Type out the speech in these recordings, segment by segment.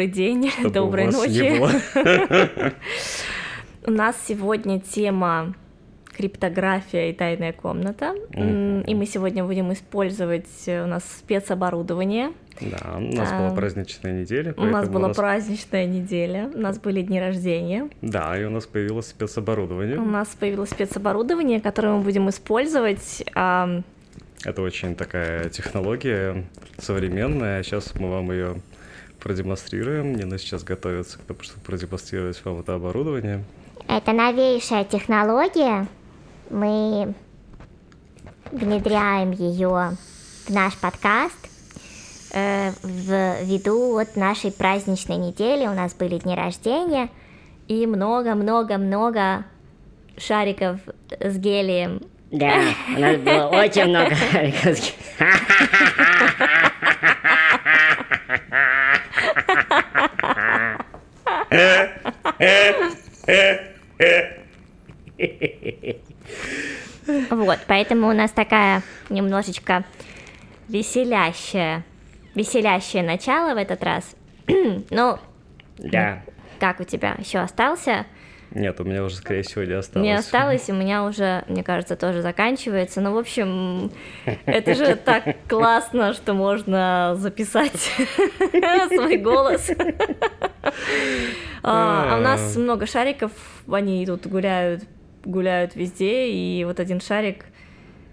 Добрый день, Чтобы доброй ночи. У нас сегодня тема криптография и тайная комната. И мы сегодня будем использовать э, у нас спецоборудование. Да, у нас А, была праздничная неделя, У нас была у нас- праздничная неделя, у нас были дни рождения. Да, и у нас появилось спецоборудование. У нас появилось спецоборудование, которое мы будем использовать. Это очень такая технология современная. Сейчас мы вам ее продемонстрируем. Нина сейчас готовится к тому, чтобы продемонстрировать вам это оборудование. Это новейшая технология. Мы внедряем ее в наш подкаст э, в виду вот нашей праздничной недели. У нас были дни рождения. И много-много-много шариков с гелием. Да, у нас было очень много. Вот, поэтому у нас такая немножечко веселящая, веселящее начало в этот раз. Ну, Да. как у тебя еще остался? Нет, у меня уже, скорее всего, не осталось. Не осталось, у меня уже, мне кажется, тоже заканчивается. Ну, в общем, это же так классно, что можно записать свой голос. А а у нас много шариков, они тут гуляют, гуляют везде, и вот один шарик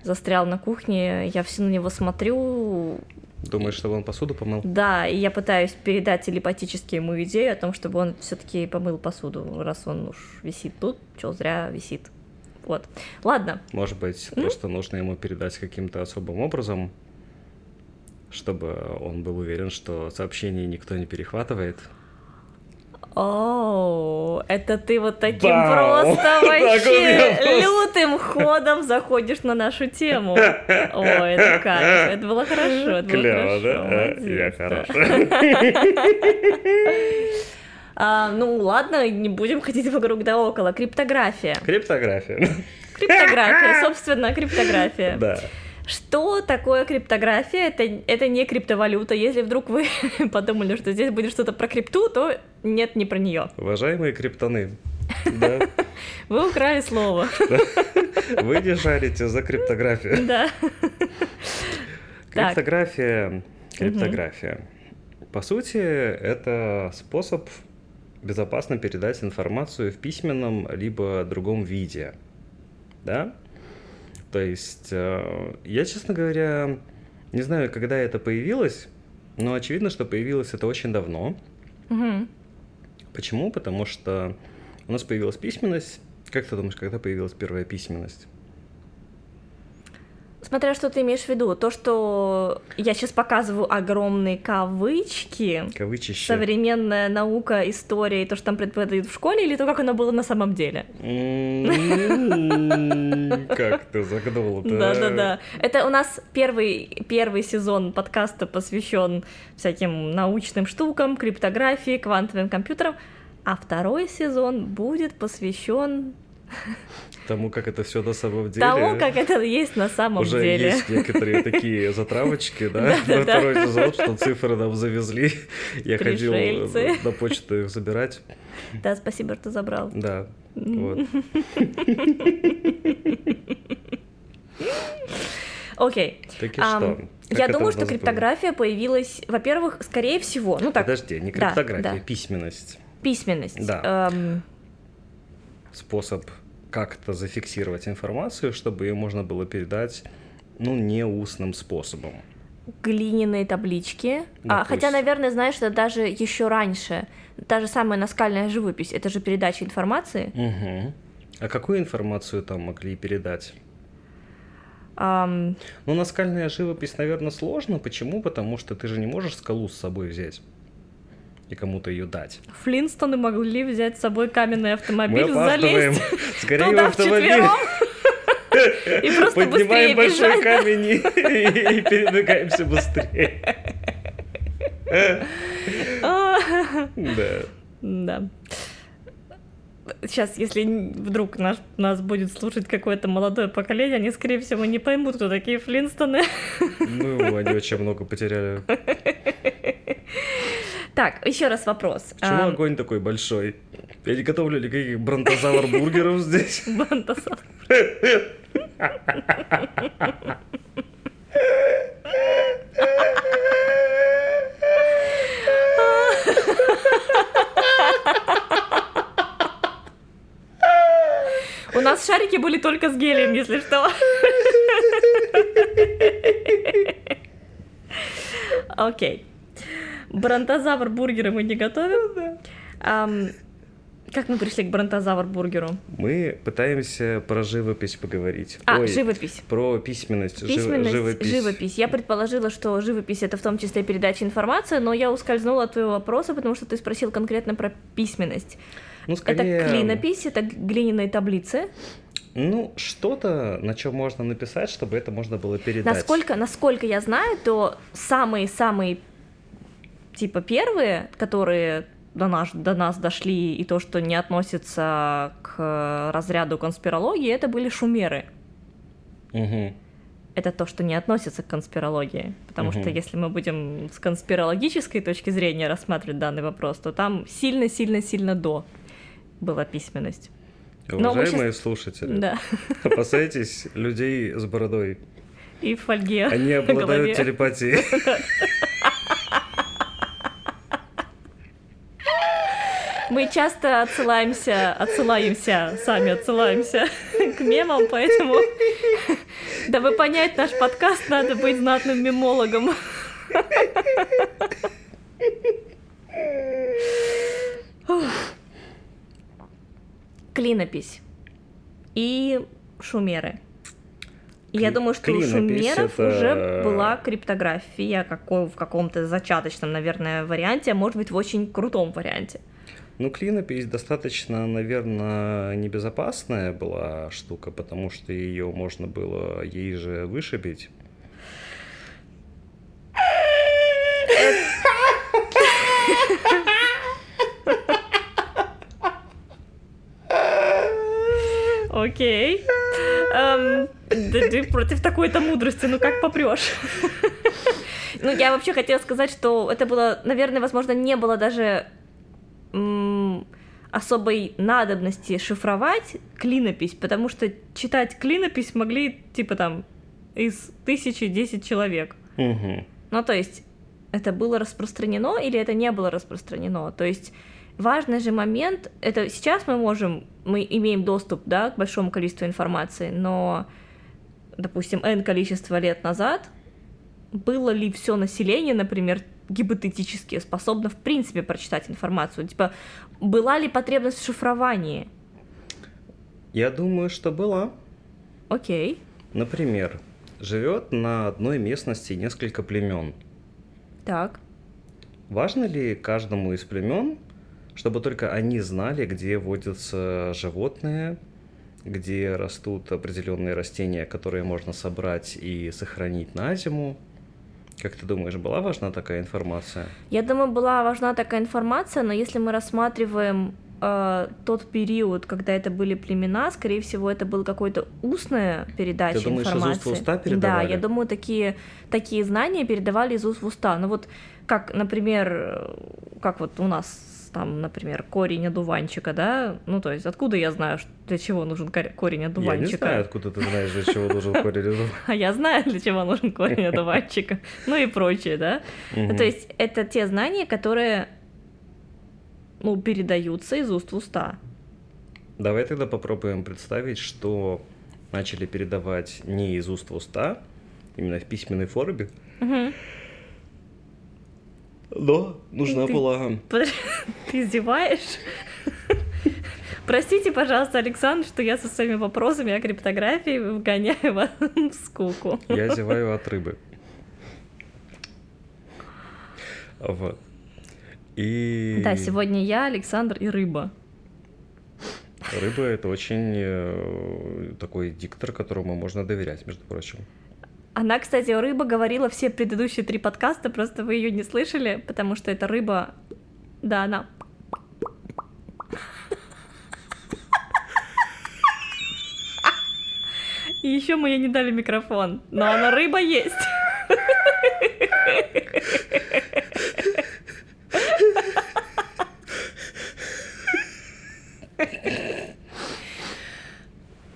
застрял на кухне, я все на него смотрю, Думаешь, чтобы он посуду помыл? да, и я пытаюсь передать телепатически ему идею о том, чтобы он все-таки помыл посуду, раз он уж висит тут, что зря висит. Вот. Ладно. Может быть, просто нужно ему передать каким-то особым образом, чтобы он был уверен, что сообщение никто не перехватывает. О, это ты вот таким Бау! просто вообще лютым ходом заходишь на нашу тему. Ой, это кайф, это было хорошо, это было Клево, хорошо, да? А, молодец, Я да. хорош. А, ну ладно, не будем ходить вокруг да около. Криптография. Криптография. Криптография, собственно, криптография. Да. Что такое криптография? Это, это не криптовалюта. Если вдруг вы подумали, что здесь будет что-то про крипту, то нет, не про нее. Уважаемые криптоны, да, Вы украли слово. вы не жарите за криптографию. Да. Криптография, криптография. По сути, это способ безопасно передать информацию в письменном либо другом виде. Да? То есть, э, я, честно говоря, не знаю, когда это появилось, но очевидно, что появилось это очень давно. Мгм. Почему? Потому что у нас появилась письменность. Как ты думаешь, когда появилась первая письменность? Смотря что ты имеешь в виду, то, что я сейчас показываю огромные кавычки, Кавычище. современная наука, история и то, что там преподают в школе, или то, как оно было на самом деле? М, Как ты загнул Да, да, да. Это у нас первый, первый сезон подкаста посвящен всяким научным штукам, криптографии, квантовым компьютерам, а второй сезон будет посвящен Тому, как это все на самом деле. тому, как это есть на самом Уже деле. есть некоторые такие затравочки, да, на второй сезон, что цифры нам завезли. Я ходил Пришельцы. на почту их забирать. Да, спасибо, что забрал. Да, вот. Окей. Так и что? Как Я думаю, что было? криптография появилась, во-первых, скорее всего, ну так, Подожди, не да, криптография, да. письменность. письменность. Да. Эм, Способ как-то зафиксировать информацию, чтобы ее можно было передать, ну, не устным способом. глиняные таблички. А, хотя, Допустим. наверное, знаешь, это даже еще раньше. Та же самая наскальная живопись, это же передача информации. Мгм. А какую информацию там могли передать? Ам, Ну, наскальная живопись, наверное, сложно. Почему? Потому что ты же не можешь скалу с собой взять и кому-то ее дать. Флинстоны могли взять с собой каменный автомобиль, залезть Скорее туда автомобиль. и просто Поднимаем большой бежать. камень и, и передвигаемся быстрее. Да. Да. Сейчас, если вдруг наш, нас будет слушать какое-то молодое поколение, они, скорее всего, не поймут, кто такие Флинстоны. Ну, они очень много потеряли. Так, еще раз вопрос. Почему Ам, огонь такой большой? Я не готовлю никаких бронтозавр бургеров здесь. Бантасар. У нас шарики были только с гелием, если что. Окей. Бронтозавр бургеры мы не готовим. Как мы пришли к бронтозавр бургеру? Мы пытаемся про живопись поговорить. А, Ой, живопись. Про письменность, жив- Письменность, живопись. живопись. Я предположила, что живопись это в том числе передача информации, но я ускользнула от твоего вопроса, потому что ты спросил конкретно про письменность. Ну, скорее, Это клинопись, это глиняные таблицы. Ну, что-то, на чем можно написать, чтобы это можно было передать. Насколько, насколько я знаю, то самые-самые типа первые, которые до нас, до нас дошли, и то, что не относится к разряду конспирологии, это были шумеры. Мгм. это то, что не относится к конспирологии. Потому Мгм. что если мы будем с конспирологической точки зрения рассматривать данный вопрос, то там сильно-сильно-сильно до была письменность. Но мы Уважаемые слушатели, Да. опасайтесь людей с бородой. И в фольге Они обладают телепатией. Мы часто отсылаемся, отсылаемся, сами отсылаемся к мемам, поэтому, дабы понять наш подкаст, надо быть знатным мемологом. Клинопись и шумеры. Я думаю, что у шумеров это- уже была криптография какой, в каком-то зачаточном, наверное, варианте, а может быть в очень крутом варианте. Ну, клинопись достаточно, наверное, небезопасная была штука, потому что ее можно было ей же вышибить. Окей. Эм, да ты против такой-то мудрости, ну как попрешь? Ну, я вообще хотела сказать, что это было, наверное, возможно, не было даже особой надобности шифровать клинопись, потому что читать клинопись могли, типа там, из тысячи десять человек. Мгм. Ну, то есть, это было распространено или это не было распространено? То есть, важный же момент, это сейчас мы можем, мы имеем доступ, да, к большому количеству информации, но, допустим, N количество лет назад было ли все население, например, гипотетически способно в принципе прочитать информацию? Типа, была ли потребность в шифровании? Я думаю, что была. Окей. Например, живет на одной местности несколько племен. Так. Важно ли каждому из племен, чтобы только они знали, где водятся животные, где растут определенные растения, которые можно собрать и сохранить на зиму? Как ты думаешь, была важна такая информация? Я думаю, была важна такая информация, но если мы рассматриваем э, тот период, когда это были племена, скорее всего, это была какая-то устная передача Ты думаешь, из уст в информации. уста Да, передавали? я думаю, такие, такие знания передавали из уст в уста. Ну вот, как, например, э, как вот у нас там, например, корень одуванчика, да? Ну, то есть, откуда я знаю, для чего нужен кор- корень Я не одуванчика? знаю, откуда ты знаешь, для чего должен корень из- А я знаю, для чего нужен корень одуванчика. Ну и прочее, да? То есть это те знания, которые ну, передаются из уст в уста. Давай тогда попробуем представить, что начали передавать не из уст в уста, именно в письменной форме, Но нужна Ты- была Ты издеваешь? Простите, пожалуйста, Александр, что я со своими вопросами о криптографии вгоняю вас в скуку. Я зеваю от рыбы. Вот. И Да, сегодня я, Александр и рыба. рыба это очень э, такой диктор, которому можно доверять, между прочим. Она, кстати, о рыба говорила все предыдущие три подкаста, просто вы ее не слышали, потому что это рыба, да, она И еще мы ей не дали микрофон, но она рыба есть.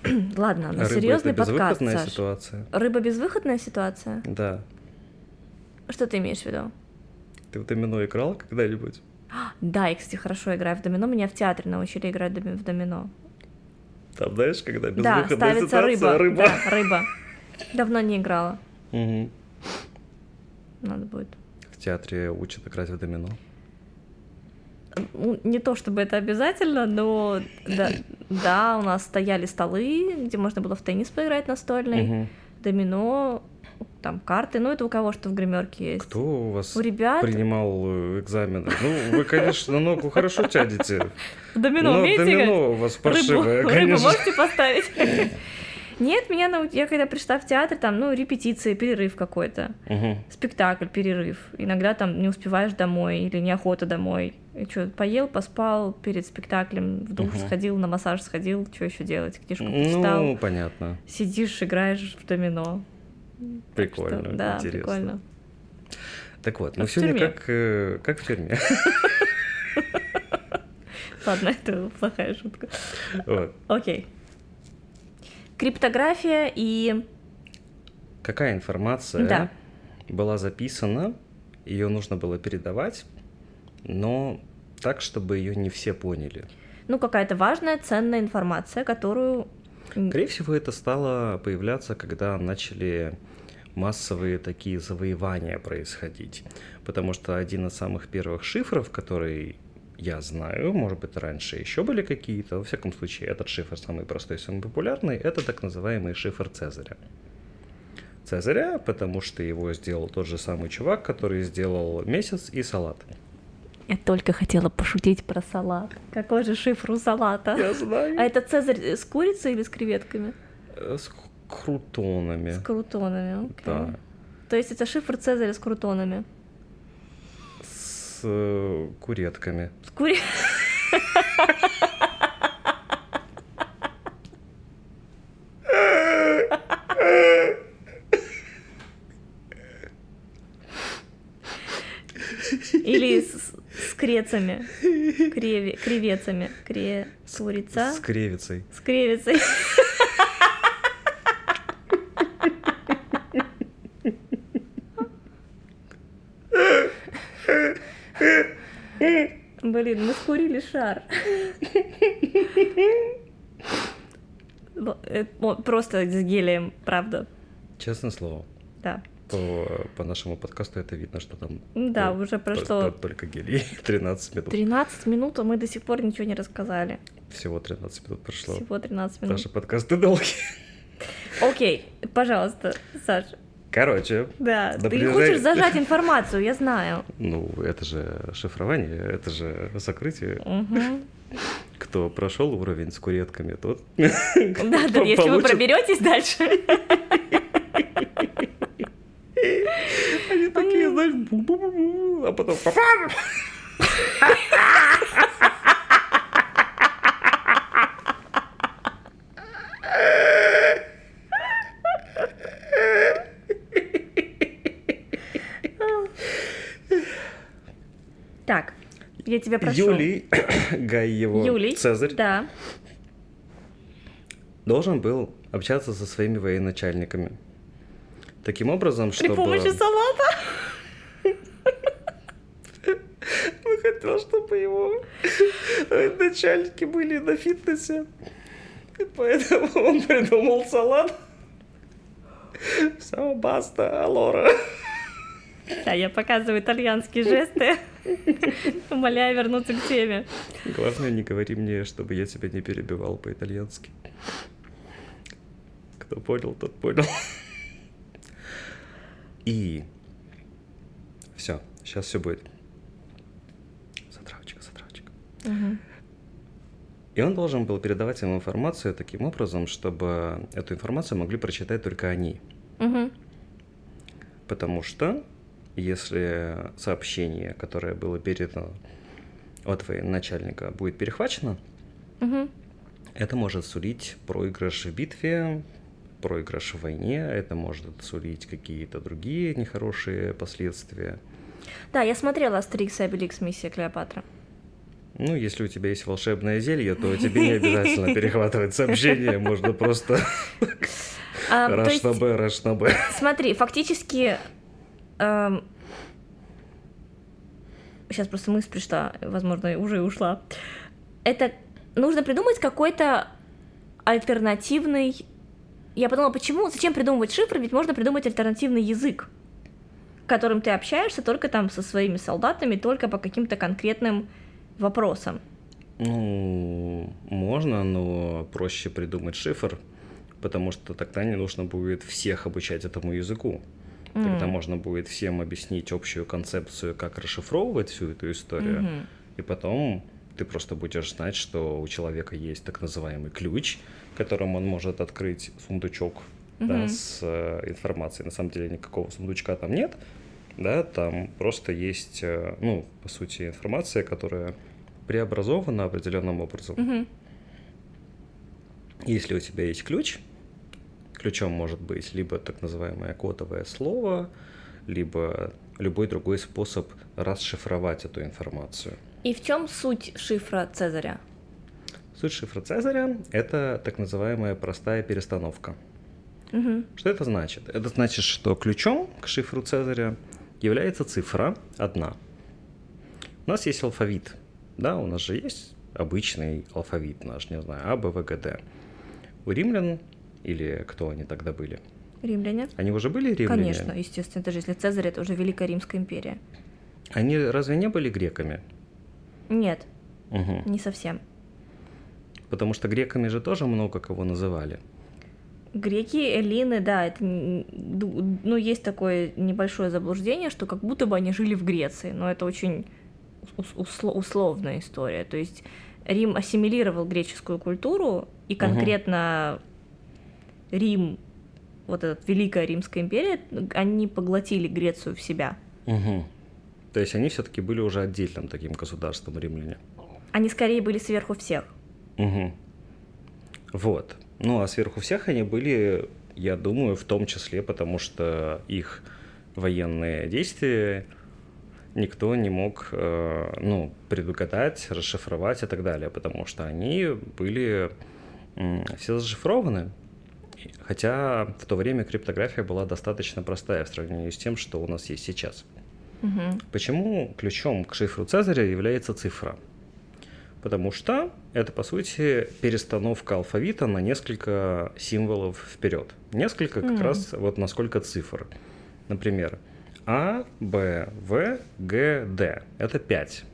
ладно, Рыба серьезный подкаст, Саш. ситуация. Рыба безвыходная ситуация? Да. Что ты имеешь в виду? Ты в домино играл когда-нибудь? Да, я, кстати, хорошо играю в домино. Меня в театре научили играть в домино. Там, знаешь, когда Да, безвыходная ставится ситуация, рыба. Да, рыба. Давно не играла. Мгм. Надо будет. В театре учат играть в домино. Ну, Не то чтобы это обязательно, но да, да, у нас стояли столы, где можно было в теннис поиграть настольный, Мгм. домино, там карты, ну это у кого что в гримерке есть. Кто у вас У ребят принимал э, экзамены? Ну, вы, конечно, ногу хорошо тядите. в домино Но умеете домино у вас паршивое, рыбу конечно. можете поставить? Нет, меня нау- я когда пришла в театр, там, ну, репетиции, перерыв какой-то, Мгм. спектакль, перерыв. Иногда там не успеваешь домой или неохота домой. И что, поел, поспал перед спектаклем, в душ Мгм. сходил, на массаж сходил, что еще делать? Книжку почитал. Ну, понятно. Сидишь, играешь в домино. Так что, Прикольно, да, интересно. прикольно. Так вот, ну в сегодня как, э, как в тюрьме. Ладно, это плохая шутка. Вот. Окей. Криптография и... Какая информация Да. была записана, ее нужно было передавать, но так, чтобы ее не все поняли. Ну, какая-то важная, ценная информация, которую... Скорее всего, это стало появляться, когда начали массовые такие завоевания происходить. Потому что один из самых первых шифров, который я знаю, может быть, раньше еще были какие-то, во всяком случае, этот шифр самый простой, самый популярный, это так называемый шифр Цезаря. Цезаря, потому что его сделал тот же самый чувак, который сделал месяц и салат. Я только хотела пошутить про салат. Какой же шифр у салата? Я знаю. А это Цезарь с курицей или с креветками? Э, С крутонами. С крутонами, окей. Да. То есть это шифр Цезаря с крутонами. С э, куретками. С кури... Или с крецами. Креви... Кревецами. Кре... Курица. С кревицей. С кревицей. Блин, мы скурили шар. Э, Просто с гелием, правда. Честное слово. Да. По, по нашему подкасту это видно, что там Да, тол- уже тол- прошло тол- только гелий. 13 минут. 13 минут, а мы до сих пор ничего не рассказали. Всего 13 минут прошло. Всего 13 минут. Наши подкасты долгие. Окей, пожалуйста, Саш. Короче, Да, ты хочешь зажать информацию, я знаю. ну это же шифрование, это же сокрытие. Кто прошел уровень с куретками, тот Да, да, если вы проберетесь дальше. они такие, знаешь, бу-бу-бу-бу, а потом! Так, я тебя прошу. Юлий, Гай его, Юлий. Цезарь, Да. должен был общаться со своими военачальниками. Таким образом, При чтобы... помощи салата. Он хотел, чтобы его начальники были на фитнесе. И поэтому он придумал салат. Все, баста, алора. Да, я показываю итальянские жесты. Умоляю вернуться к теме. Главное, не говори мне, чтобы я тебя не перебивал по-итальянски. Кто понял, тот понял. И все, сейчас все будет. Затравочка, затравочка. Мгм. И он должен был передавать им информацию таким образом, чтобы эту информацию могли прочитать только они. Мгм. Потому что если сообщение, которое было передано от начальника, будет перехвачено, Мгм. это может сулить проигрыш в битве, проигрыш в войне, это может сулить какие-то другие нехорошие последствия. Да, я смотрела Астерикс и Обеликс «Миссия Клеопатра». Ну, если у тебя есть волшебное зелье, то тебе не обязательно перехватывать сообщение, можно просто А, есть, на Б, раш на Б. смотри, фактически... сейчас просто мысль пришла, возможно, уже и ушла. Это нужно придумать какой-то альтернативный... Я подумала, почему, зачем придумывать шифры, ведь можно придумать альтернативный язык, которым ты общаешься только там со своими солдатами, только по каким-то конкретным вопросам. Ну, можно, но проще придумать шифр, потому что тогда не нужно будет всех обучать этому языку. Тогда можно будет всем объяснить общую концепцию, как расшифровывать всю эту историю, Мгм. и потом ты просто будешь знать, что у человека есть так называемый ключ, которым он может открыть сундучок да, Мгм. с э, информацией. На самом деле никакого сундучка там нет, да, там просто есть, э, ну, по сути, информация, которая преобразована определенным образом. Мгм. Если у тебя есть ключ, ключом может быть либо так называемое кодовое слово, либо любой другой способ расшифровать эту информацию. И в чем суть шифра Цезаря? Суть шифра Цезаря — это так называемая простая перестановка. Мгм. Что это значит? Это значит, что ключом к шифру Цезаря является цифра одна. У нас есть алфавит, да, у нас же есть обычный алфавит наш, не знаю, А, Б, В, Г, Д. У римлян, или кто они тогда были? Римляне? Они уже были римляне? Конечно, естественно, даже если Цезарь это уже Великая Римская империя. Они разве не были греками? Нет, Мгм. не совсем. Потому что греками же тоже много кого называли. Греки, эллины, да, это, ну, есть такое небольшое заблуждение, что как будто бы они жили в Греции, но это очень ус- усло- условная история. То есть Рим ассимилировал греческую культуру, и конкретно Рим, вот эта Великая Римская империя, они поглотили Грецию в себя. Мгм. То есть они все-таки были уже отдельным таким государством римляне. Они скорее были сверху всех. Мгм. Вот. Ну, а сверху всех они были, я думаю, в том числе, потому что их военные действия никто не мог, э, ну, предугадать, расшифровать и так далее, потому что они были все зашифрованы. Хотя в то время криптография была достаточно простая в сравнении с тем, что у нас есть сейчас. Мгм. Почему ключом к шифру Цезаря является цифра? Потому что это, по сути, перестановка алфавита на несколько символов вперед. Несколько как Мгм. раз вот на сколько цифр. Например, А, Б, В, Г, Д. Это 5.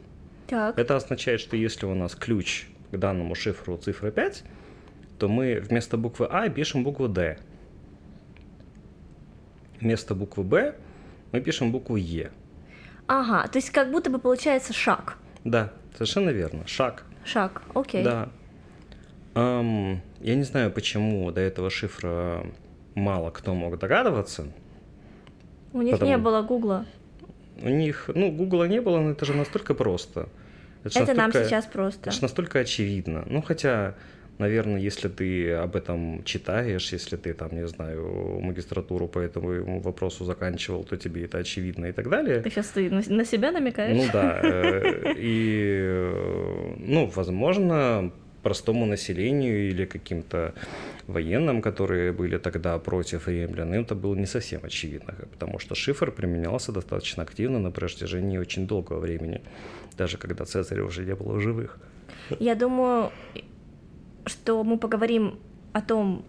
Так. Это означает, что если у нас ключ к данному шифру цифра 5, то мы вместо буквы А пишем букву Д. Вместо буквы Б мы пишем букву Е. Ага, то есть как будто бы получается шаг. Да, совершенно верно. Шаг. Шаг, окей. Да. Ам, я не знаю, почему до этого шифра мало кто мог догадываться. У них Потому- не было Гугла. У них, ну, Гугла не было, но это же настолько просто. Это нам настолько- сейчас просто. Это же настолько очевидно. Ну, хотя, наверное, если ты об этом читаешь, если ты там, не знаю, магистратуру по этому вопросу заканчивал, то тебе это очевидно и так далее. Ты сейчас ты на, себя намекаешь? Ну да. э, И, ну, возможно, простому населению или каким-то военным, которые были тогда против римлян, им это было не совсем очевидно, потому что шифр применялся достаточно активно на протяжении очень долгого времени, даже когда Цезаря уже не было в живых. Я думаю, что мы поговорим о том,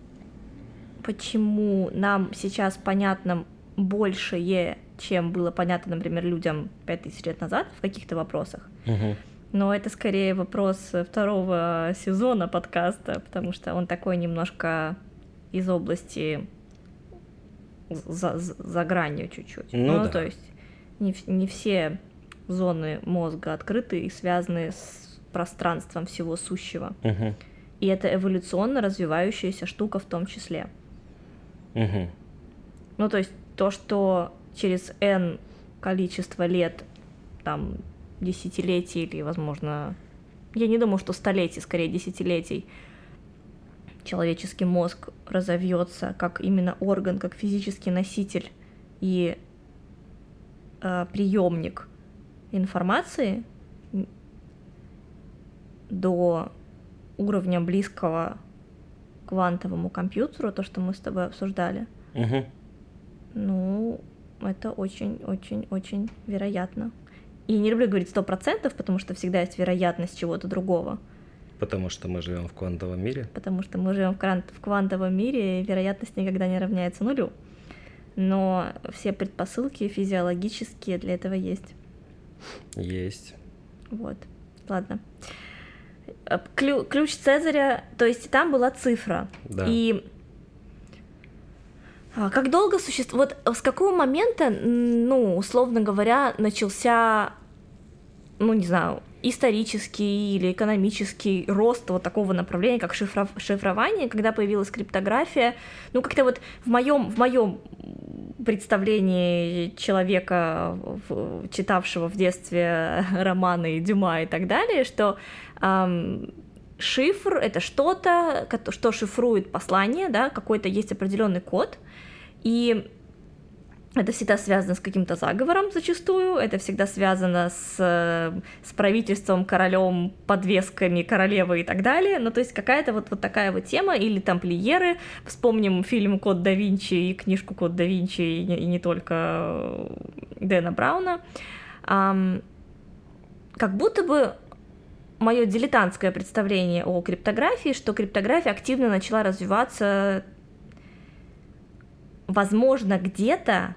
почему нам сейчас понятно большее, чем было понятно, например, людям 5000 лет назад в каких-то вопросах. Но это скорее вопрос второго сезона подкаста, потому что он такой немножко из области за, за- гранью чуть-чуть. Ну да. то есть не, не все зоны мозга открыты и связаны с пространством всего сущего. Мгм. И это эволюционно развивающаяся штука в том числе. Мгм. Ну, то есть то, что через N количество лет, там, десятилетий или, возможно, я не думаю, что столетий, скорее десятилетий, человеческий мозг разовьется как именно орган, как физический носитель и приемник информации, до уровня близкого квантовому компьютеру, то, что мы с тобой обсуждали, Угу. ну, это очень-очень-очень вероятно. И не люблю говорить сто процентов, потому что всегда есть вероятность чего-то другого. Потому что мы живем в квантовом мире. Потому что мы живем в квантовом мире, и вероятность никогда не равняется нулю. Но все предпосылки физиологические для этого есть. Есть. Вот. Ладно. Клю- ключ Цезаря, то есть там была цифра. Да. И а, как долго существует... Вот с какого момента, ну, условно говоря, начался, ну, не знаю, исторический или экономический рост вот такого направления, как шифро- шифрование, когда появилась криптография, ну, как-то вот в моем в моем представлении человека, читавшего в детстве романы Дюма и так далее, что шифр — это что-то, что шифрует послание, да, какой-то есть определенный код, и это всегда связано с каким-то заговором зачастую, это всегда связано с, с правительством, королем, подвесками королевы и так далее. Ну, то есть какая-то вот, вот такая вот тема, или тамплиеры. Вспомним фильм «Код да Винчи» и книжку «Код да Винчи», и не, и не только э, Дэна Брауна. Ам, как будто бы мое дилетантское представление о криптографии, что криптография активно начала развиваться, возможно, где-то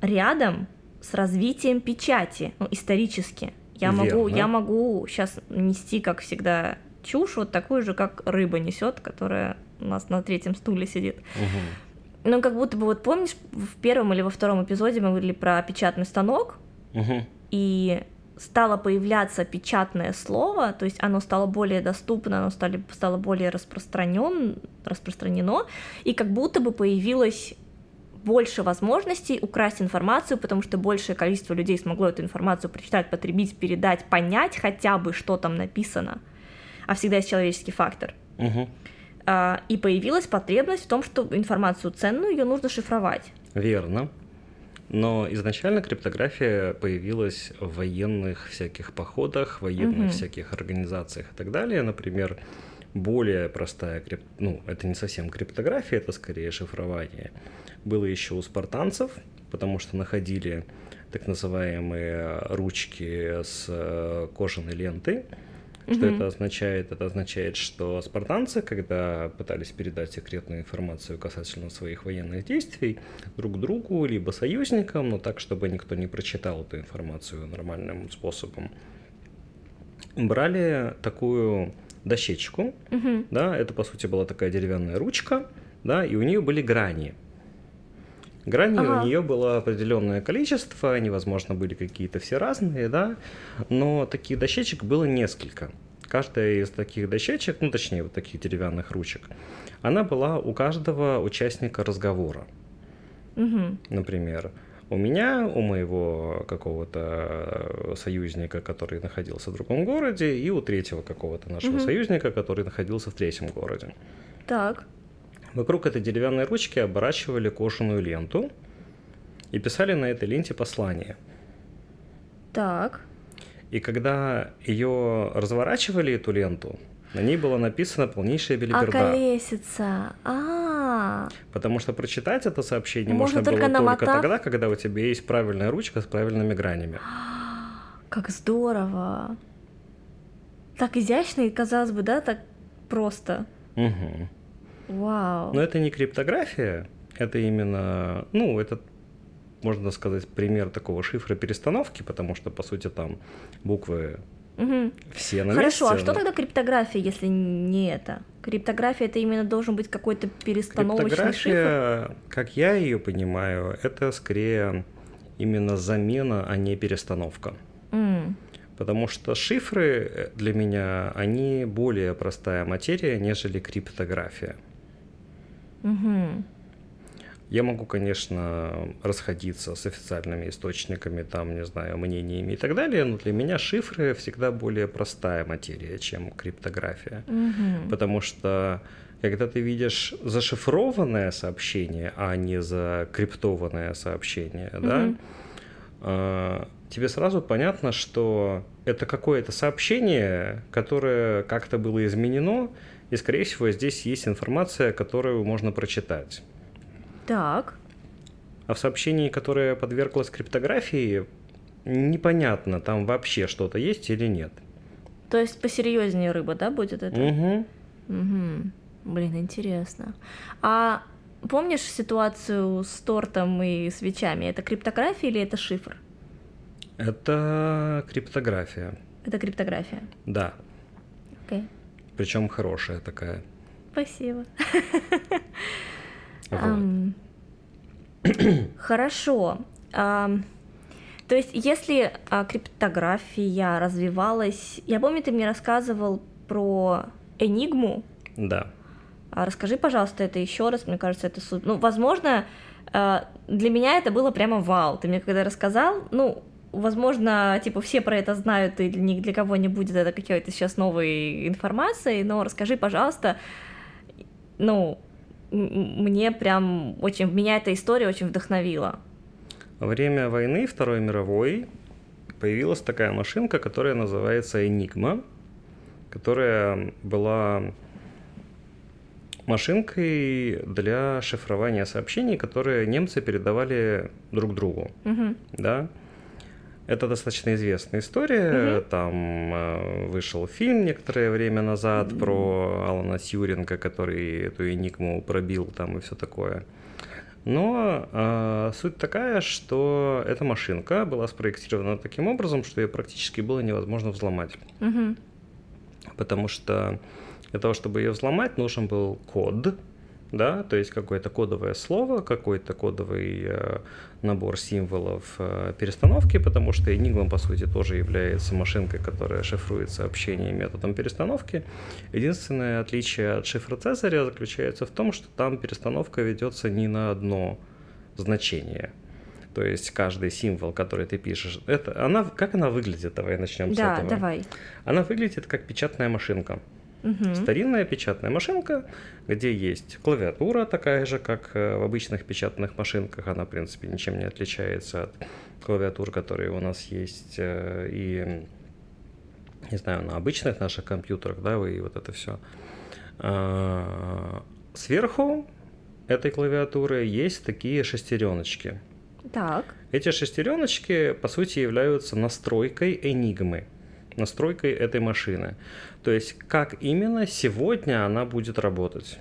рядом с развитием печати, ну, исторически. Я могу, я могу сейчас нести, как всегда, чушь вот такую же, как рыба несет, которая у нас на третьем стуле сидит. Угу. Ну, как будто бы, вот помнишь, в первом или во втором эпизоде мы говорили про печатный станок, Угу. и стало появляться печатное слово, то есть оно стало более доступно, оно стали, стало более распространен, распространено, и как будто бы появилось больше возможностей украсть информацию, потому что большее количество людей смогло эту информацию прочитать, потребить, передать, понять хотя бы, что там написано. А всегда есть человеческий фактор. Угу. И появилась потребность в том, что информацию ценную ее нужно шифровать. Верно. Но изначально криптография появилась в военных всяких походах, военных Мгм. всяких организациях и так далее. Например, более простая крип... ну, это не совсем криптография, это скорее шифрование. Было еще у спартанцев, потому что находили так называемые ручки с э, кожаной лентой. Что это означает? Это означает, что спартанцы, когда пытались передать секретную информацию касательно своих военных действий друг другу, либо союзникам, но так, чтобы никто не прочитал эту информацию нормальным способом, брали такую дощечку, да, это по сути была такая деревянная ручка, да, и у нее были грани. Граней Ага. у нее было определенное количество, они, возможно, были какие-то все разные, да, но таких дощечек было несколько. Каждая из таких дощечек, ну точнее вот таких деревянных ручек, она была у каждого участника разговора. Мгм. Например, у меня, у моего какого-то э, союзника, который находился в другом городе, и у третьего какого-то нашего Мгм. союзника, который находился в третьем городе. Так. Вокруг этой деревянной ручки оборачивали кожаную ленту и писали на этой ленте послание. Так. И когда ее разворачивали, эту ленту, на ней было написано полнейшая А белиберда. колесица. А, Потому что прочитать это сообщение Можно можно, только было только намотав? тогда, когда у тебя есть правильная ручка с правильными гранями. как здорово. Так изящно и, казалось бы, да, так просто. Мгм. Вау. Но это не криптография, это именно, ну, это, можно сказать, пример такого шифра перестановки, потому что, по сути, там буквы Мгм. все на Хорошо, а месте, что тогда криптография, если не это? Криптография это именно должен быть какой-то перестановочный шифр? Криптография, как я ее понимаю, это скорее именно замена, а не перестановка. М, Потому что шифры для меня, они более простая материя, нежели криптография. Мгм. Я могу, конечно, расходиться с официальными источниками, там, не знаю, мнениями и так далее, но для меня шифры всегда более простая материя, чем криптография. Мгм. Потому что когда ты видишь зашифрованное сообщение, а не закриптованное сообщение, да, Мгм. а, тебе сразу понятно, что это какое-то сообщение, которое как-то было изменено, и, скорее всего, здесь есть информация, которую можно прочитать. Так. А в сообщении, которое подверглось криптографии, непонятно, там вообще что-то есть или нет. То есть посерьезнее рыба, да, будет это? Угу. Угу. Блин, интересно. А помнишь ситуацию с тортом и свечами? Это криптография или это шифр? Это криптография. Это криптография. Да. Окей. Причем хорошая такая. Спасибо. Хорошо. То есть, если а, криптография развивалась, я помню, ты мне рассказывал про Энигму. Да. А Расскажи, пожалуйста, это еще раз. Мне кажется, это супер. Ну, возможно, э, для меня это было прямо вау. Ты мне когда рассказал, ну, возможно, типа все про это знают, и ни для кого не будет это какой-то сейчас новой информацией, но расскажи, пожалуйста, ну, мне прям очень, меня эта история очень вдохновила. Во время войны Второй мировой появилась такая машинка, которая называется Enigma, которая была машинкой для шифрования сообщений, которые немцы передавали друг другу. Мгм. Да? Это достаточно известная история. Мгм. Там э, вышел фильм некоторое время назад про Алана Тьюринга, который эту энигму пробил там и все такое. Но э, суть такая, что эта машинка была спроектирована таким образом, что ее практически было невозможно взломать. Мгм. Потому что для того, чтобы ее взломать, нужен был код, да, то есть какое-то кодовое слово, какой-то кодовый э, набор символов э, перестановки, потому что Enigma, по сути, тоже является машинкой, которая шифрует сообщения методом перестановки. Единственное отличие от шифра Цезаря заключается в том, что там перестановка ведется не на одно значение. То есть каждый символ, который ты пишешь, это она как она выглядит? Давай начнем с Да, этого. давай. Она выглядит как печатная машинка. Мгм. Старинная печатная машинка, где есть клавиатура такая же, как э, в обычных печатных машинках. Она, в принципе, ничем не отличается от клавиатур, которые у нас есть э, и, не знаю, на обычных наших компьютерах, да, и вот это все. Сверху этой клавиатуры есть такие шестереночки. Так. Эти шестереночки, по сути, являются настройкой энигмы, настройкой этой машины. То есть, как именно сегодня она будет работать.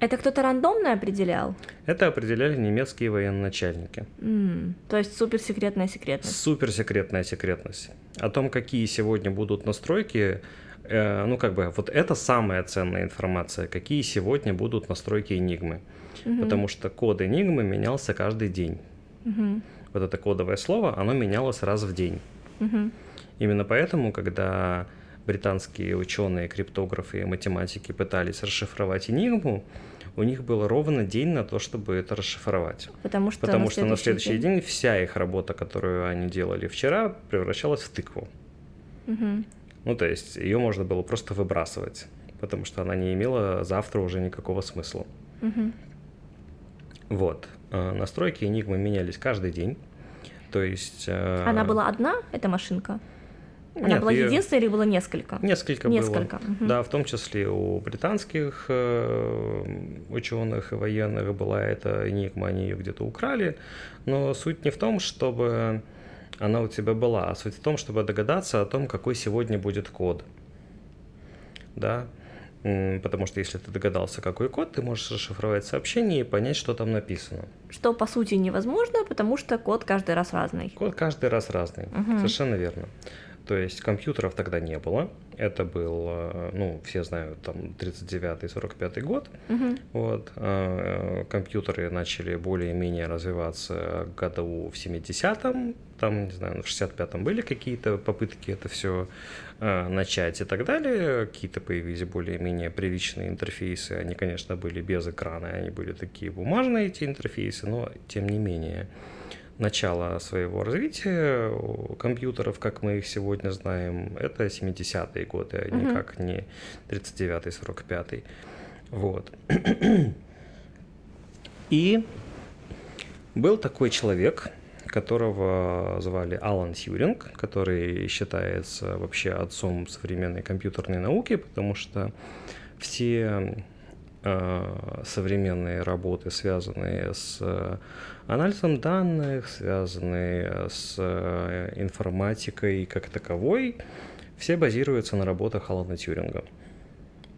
Это кто-то рандомно определял? Это определяли немецкие военачальники. М, То есть суперсекретная секретность. Суперсекретная секретность. О том, какие сегодня будут настройки, э, ну как бы вот это самая ценная информация, какие сегодня будут настройки Энигмы. Мгм. Потому что код Энигмы менялся каждый день. Мгм. Вот это кодовое слово, оно менялось раз в день. Мгм. Именно поэтому, когда британские ученые, криптографы и математики пытались расшифровать Энигму, у них был ровно день на то, чтобы это расшифровать. Потому что Потому что на следующий день вся их работа, которую они делали вчера, превращалась в тыкву. Мгм. Ну, то есть ее можно было просто выбрасывать, потому что она не имела завтра уже никакого смысла. Мгм. Вот. Э, Настройки Enigma менялись каждый день. То есть... э, Она была одна, эта машинка? Она нет, была её единственной или было несколько? Несколько, Несколько, было. мгм. Да, в том числе у британских ученых и военных была эта Enigma, они ее где-то украли. Но суть не в том, чтобы она у тебя была, а суть в том, чтобы догадаться о том, какой сегодня будет код. Да, потому что если ты догадался, какой код, ты можешь расшифровать сообщение и понять, что там написано. Что по сути невозможно, потому что код каждый раз разный. Код каждый раз разный. Мгм. Совершенно верно. То есть компьютеров тогда не было. Это был, э, ну, все знают, там 39-45 год. Мгм. Вот. э, Компьютеры начали более-менее развиваться году в 70-м. Там, не знаю, в 65-м были какие-то попытки это все начать и так далее. Какие-то появились более-менее приличные интерфейсы. Они, конечно, были без экрана, они были такие бумажные, эти интерфейсы, но тем не менее начало своего развития компьютеров, как мы их сегодня знаем, это 70-е годы, а Мгм. никак не 39-й, 45-й. Вот. И был такой человек, которого звали Алан Тьюринг, который считается вообще отцом современной компьютерной науки, потому что все э, современные работы, связанные с анализом данных, связанные с э, информатикой как таковой, все базируются на работах Алана Тьюринга.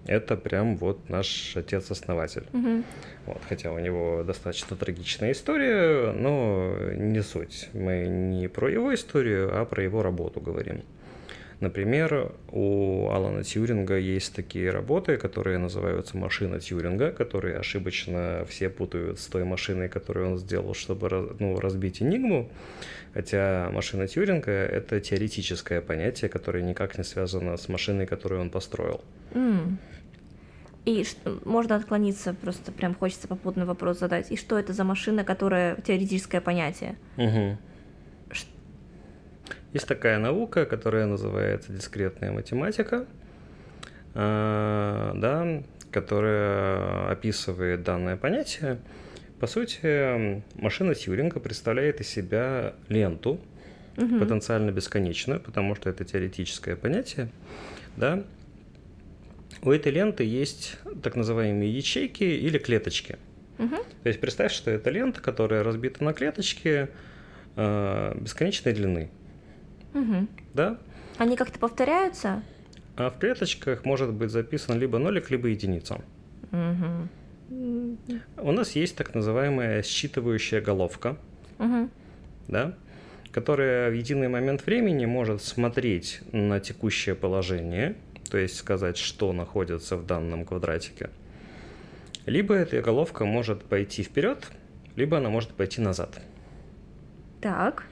Это прям вот наш отец-основатель. Мгм. Вот, хотя у него достаточно трагичная история, но не суть. Мы не про его историю, а про его работу говорим. Например, у Алана Тьюринга есть такие работы, которые называются «Машина Тьюринга», которые ошибочно все путают с той машиной, которую он сделал, чтобы ну, разбить Энигму. Хотя машина Тьюринга — это теоретическое понятие, которое никак не связано с машиной, которую он построил. М. И можно отклониться, просто прям хочется попутный вопрос задать. И что это за машина, которая теоретическое понятие? Мгм. Есть такая наука, которая называется дискретная математика, а, да, которая описывает данное понятие. По сути, машина Тьюринга представляет из себя ленту, Мгм. потенциально бесконечную, потому что это теоретическое понятие, да. У этой ленты есть так называемые ячейки или клеточки. Мгм. То есть представь, что это лента, которая разбита на клеточки э, бесконечной длины, Мгм. да? Они как-то повторяются? А в клеточках может быть записан либо нолик, либо единица. М, У нас есть так называемая считывающая головка, мгм. да, которая в единый момент времени может смотреть на текущее положение, то есть сказать, что находится в данном квадратике. Либо эта головка может пойти вперед, либо она может пойти назад. Так.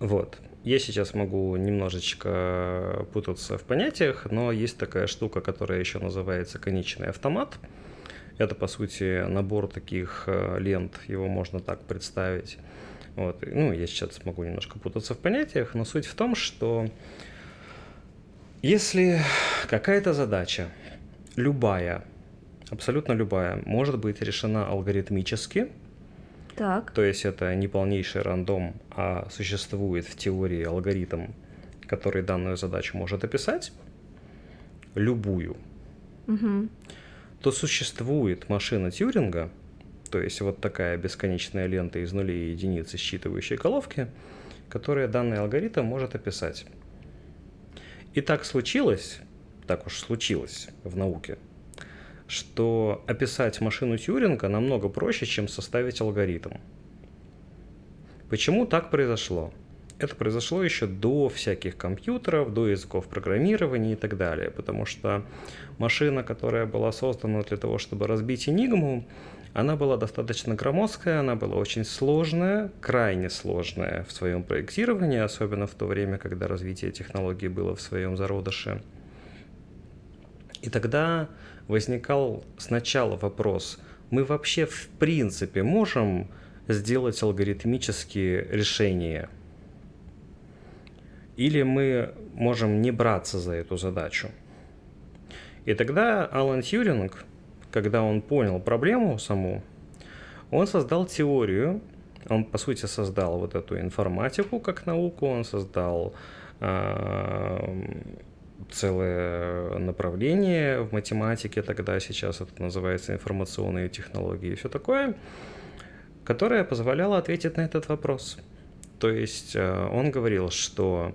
Вот. Я сейчас могу немножечко путаться в понятиях, но есть такая штука, которая еще называется конечный автомат. Это, по сути, набор таких э, лент, его можно так представить. Вот. Ну, я сейчас могу немножко путаться в понятиях, но суть в том, что если какая-то задача, любая, абсолютно любая, может быть решена алгоритмически, Так. то есть это не полнейший рандом, а существует в теории алгоритм, который данную задачу может описать, любую, Мгм. то существует машина Тьюринга, то есть вот такая бесконечная лента из нулей и единиц, считывающей головки, которая данный алгоритм может описать. И так случилось, так уж случилось в науке, что описать машину Тьюринга намного проще, чем составить алгоритм. Почему так произошло? Это произошло еще до всяких компьютеров, до языков программирования и так далее, потому что машина, которая была создана для того, чтобы разбить Энигму, она была достаточно громоздкая, она была очень сложная, крайне сложная в своем проектировании, особенно в то время, когда развитие технологий было в своем зародыше. И тогда возникал сначала вопрос, мы вообще в принципе можем сделать алгоритмические решения? Или мы можем не браться за эту задачу? И тогда Алан Тьюринг, когда он понял проблему саму, он создал теорию, он по сути создал вот эту информатику как науку, он создал а, целое направление в математике, тогда сейчас это называется информационные технологии и все такое, которое позволяло ответить на этот вопрос. То есть э, он говорил, что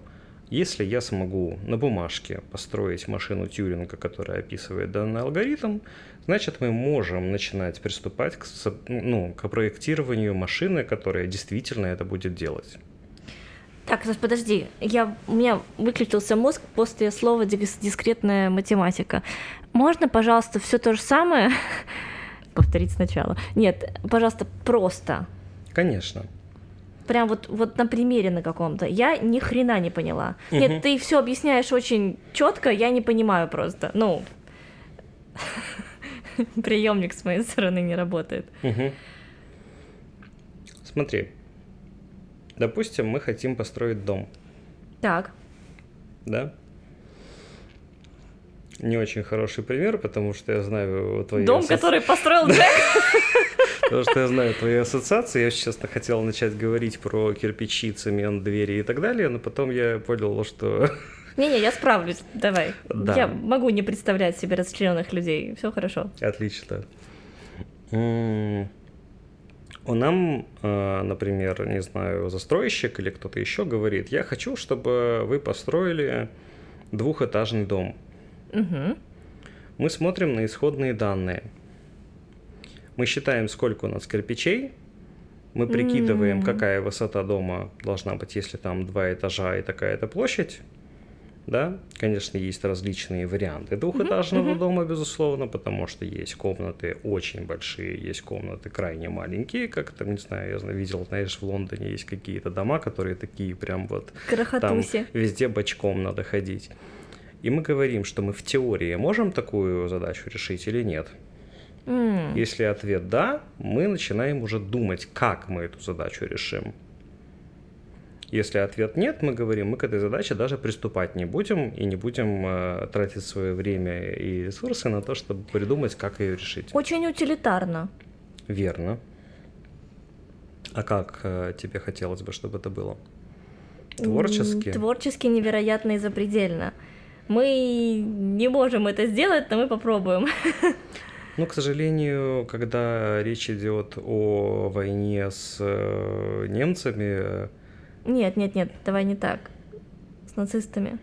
если я смогу на бумажке построить машину Тьюринга, которая описывает данный алгоритм, значит мы можем начинать приступать к, ну, к проектированию машины, которая действительно это будет делать. Так, подожди, я, у меня выключился мозг после слова дис- дискретная математика. Можно, пожалуйста, все то же самое повторить сначала? Нет, пожалуйста, просто. Конечно. Прям вот, вот на примере на каком-то. Я ни хрена не поняла. Мгм. Нет, ты все объясняешь очень четко, я не понимаю просто. Ну, приемник с моей стороны не работает. Мгм. Смотри, допустим, мы хотим построить дом, Так, да? не очень хороший пример, потому что я знаю твои Дом, асоци- который построил Джек. Потому что я знаю твои ассоциации. Я, честно, хотел начать говорить про кирпичи, цемент, двери и так далее, но потом я понял, что Не-не, я справлюсь, давай. Да. Я могу не представлять себе расчлененных людей, все хорошо. Отлично. У нам, э, например, не знаю, застройщик или кто-то еще говорит, я хочу, чтобы вы построили двухэтажный дом. Мгм. Мы смотрим на исходные данные. Мы считаем, сколько у нас кирпичей. Мы прикидываем, М. какая высота дома должна быть, если там два этажа и такая-то площадь. Да, конечно, есть различные варианты двухэтажного мгм. дома, безусловно, потому что есть комнаты очень большие, есть комнаты крайне маленькие, как там, не знаю, я видел, знаешь, в Лондоне есть какие-то дома, которые такие прям вот там везде бочком надо ходить. И мы говорим, что мы в теории можем такую задачу решить или нет. М. Если ответ да, мы начинаем уже думать, как мы эту задачу решим. Если ответ нет, мы говорим, мы к этой задаче даже приступать не будем и не будем э, тратить свое время и ресурсы на то, чтобы придумать, как ее решить. Очень утилитарно. Верно. А как э, тебе хотелось бы, чтобы это было? Творчески? Творчески невероятно и запредельно. Мы не можем это сделать, но мы попробуем. Ну, к сожалению, когда речь идет о войне с э, немцами, Нет, нет, нет, давай не так. С нацистами.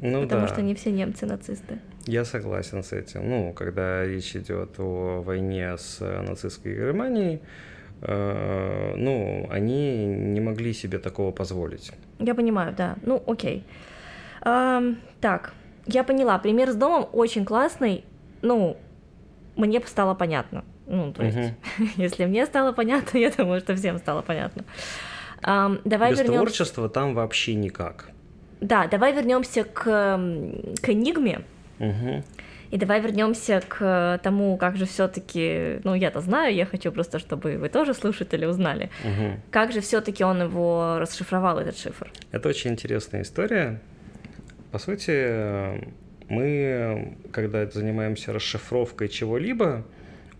ну потому да, что не все немцы нацисты. я согласен с этим. Ну, когда речь идет о войне с э, нацистской Германией, э, ну, они не могли себе такого позволить. Я понимаю, да. Ну, окей. Ам, так, я поняла. Пример с домом очень классный. Ну, мне стало понятно. Ну, то есть, Мгм. если мне стало понятно, я думаю, что всем стало понятно. Давай Без вернемся. творчества там вообще никак. Да, давай вернемся к, к энигме. Мгм. И давай вернемся к тому, как же все-таки, ну я-то знаю, я хочу просто, чтобы вы тоже слушатели узнали, Мгм. как же все-таки он его расшифровал этот шифр. Это очень интересная история. По сути, мы, когда занимаемся расшифровкой чего-либо,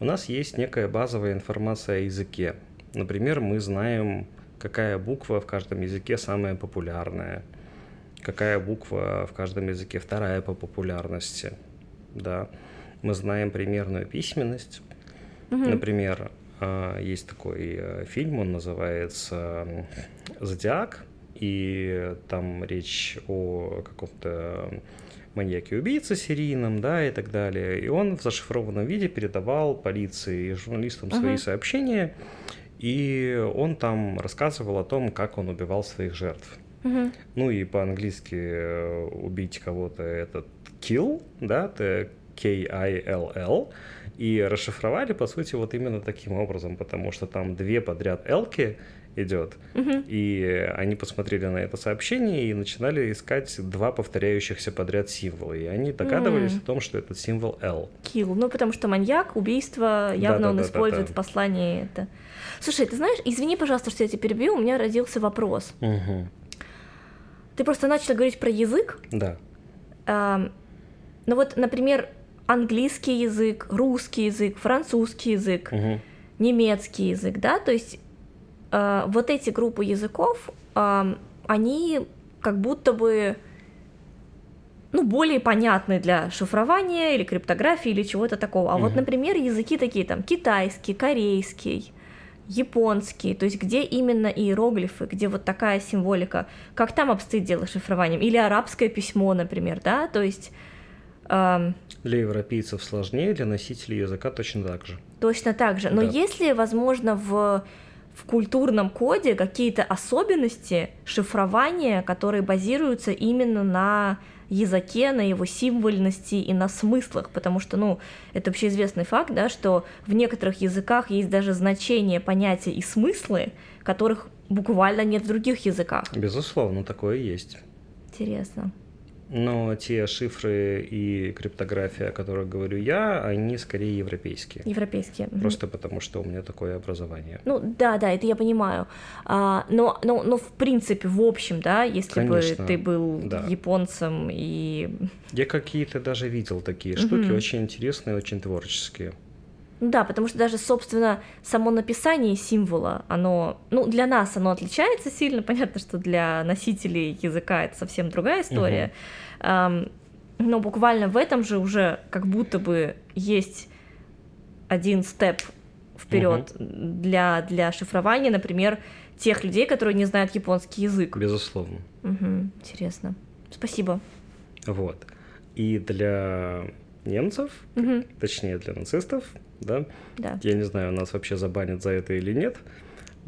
у нас есть некая базовая информация о языке. Например, мы знаем, какая буква в каждом языке самая популярная, какая буква в каждом языке вторая по популярности. Да. Мы знаем примерную письменность. Мгм. Например, а, есть такой э, фильм, он называется «Зодиак», и там речь о каком-то маньяке-убийце серийном, да, и так далее. И он в зашифрованном виде передавал полиции и журналистам свои Мгм. сообщения, и он там рассказывал о том, как он убивал своих жертв. Мгм. Ну и по-английски э, убить кого-то это kill, да, это K-I-L-L. И расшифровали, по сути, вот именно таким образом, потому что там две подряд элки идет, Мгм. и они посмотрели на это сообщение и начинали искать два повторяющихся подряд символа. И они догадывались М. о том, что это символ L. Kill. Ну, потому что маньяк, убийство, явно он Да-да-да-да-да. использует в послании это. Слушай, ты знаешь, извини, пожалуйста, что я тебя перебью, у меня родился вопрос. Мгм. Ты просто начал говорить про язык. Да. Ам, ну вот, например, английский язык, русский язык, французский язык, Мгм. немецкий язык, да, то есть э, вот эти группы языков, ам, они как будто бы ну, более понятны для шифрования или криптографии или чего-то такого. А вот, Мгм. например, языки такие там китайский, корейский, японский, то есть где именно иероглифы, где вот такая символика, как там обстоит дело с шифрованием, или арабское письмо, например, да, то есть ам, Для европейцев сложнее, для носителей языка точно так же. Точно так же. Но Да. есть ли, возможно, в, в культурном коде какие-то особенности шифрования, которые базируются именно на языке, на его символьности и на смыслах, потому что, ну, это общеизвестный факт, да, что в некоторых языках есть даже значение понятия и смыслы, которых буквально нет в других языках. Безусловно, такое есть. Интересно. Но те шифры и криптография, о которых говорю я, они скорее европейские. Европейские. Просто потому, что у меня такое образование. Ну да, да, это я понимаю. А, но, но, но в принципе, в общем, да, если Конечно, бы ты был да. японцем и Я какие-то даже видел такие штуки, очень интересные, очень творческие. Да, потому что даже, собственно, само написание символа, оно, ну, для нас оно отличается сильно. Понятно, что для носителей языка это совсем другая история. Ам, но буквально в этом же уже как будто бы есть один степ вперед для, для шифрования, например, тех людей, которые не знают японский язык. Безусловно. Мгм, интересно. Спасибо. Вот. И для немцев, Мгм, точнее для нацистов, да, да. я не знаю, нас вообще забанят за это или нет,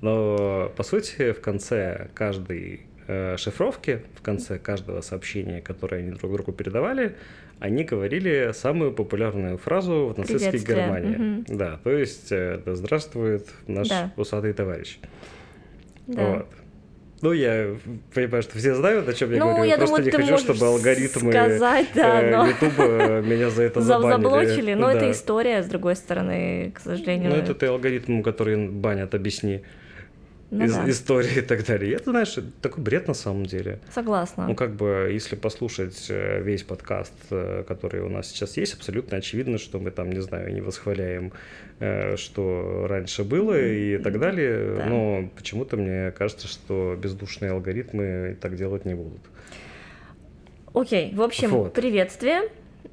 но по сути в конце каждой э, шифровки, в конце каждого сообщения, которое они друг другу передавали, они говорили самую популярную фразу в нацистской Германии. мгм. Да, то есть э, да здравствует наш Да. усатый товарищ. да. Вот. Ну, я понимаю, что все знают, о чем я Ну, говорю. я Просто думаю, не ты хочу, чтобы алгоритмы сказать, да, э, но- Ютуба меня за это За- забанили. Заблочили, но это история, с другой стороны, к сожалению. Ну, это ты алгоритмам, которые банят, объясни Ну из- да. истории и так далее. Это, знаешь, такой бред на самом деле. Согласна. Ну, как бы, если послушать э, весь подкаст, э, который у нас сейчас есть, абсолютно очевидно, что мы там, не знаю, не восхваляем, э, что раньше было и так далее. Да. Но почему-то мне кажется, что бездушные алгоритмы так делать не будут. Окей, в общем, Вот. приветствие.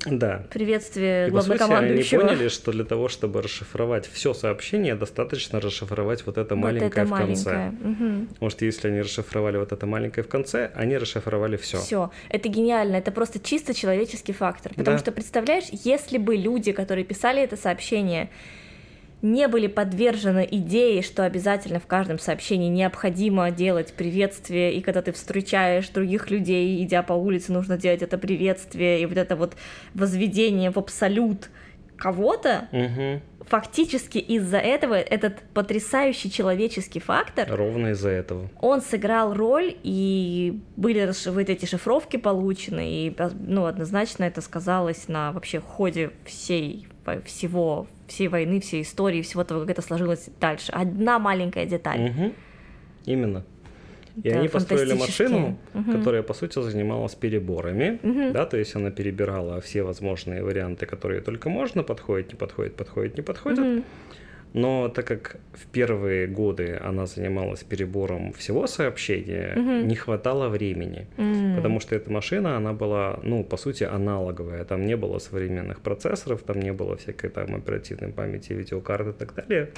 Да. Приветствие И по сути они главнокомандующего. поняли, что для того, чтобы расшифровать все сообщение, достаточно расшифровать вот это Вот маленькое это в конце. маленькое. Мгм. Потому что если они расшифровали вот это маленькое в конце, они расшифровали все. Все, это гениально, это просто чисто человеческий фактор. Потому Да. что, представляешь, если бы люди, которые писали это сообщение, не были подвержены идее, что обязательно в каждом сообщении необходимо делать приветствие, и когда ты встречаешь других людей, идя по улице, нужно делать это приветствие, и вот это вот возведение в абсолют кого-то, Угу. фактически из-за этого этот потрясающий человеческий фактор Ровно из-за этого. он сыграл роль, и были вот эти шифровки получены, и ну, однозначно это сказалось на вообще ходе всей всего, всей войны, всей истории, всего того, как это сложилось дальше. Одна маленькая деталь. Мгм. Именно. И Это они построили машину, Мгм. которая, по сути, занималась переборами, Мгм. да, то есть она перебирала все возможные варианты, которые только можно, подходит, не подходит, подходит, не подходит. Мгм. Но так как в первые годы она занималась перебором всего сообщения, Мгм. не хватало времени. М. Потому что эта машина, она была, ну, по сути, аналоговая. Там не было современных процессоров, там не было всякой там оперативной памяти, видеокарт и так далее.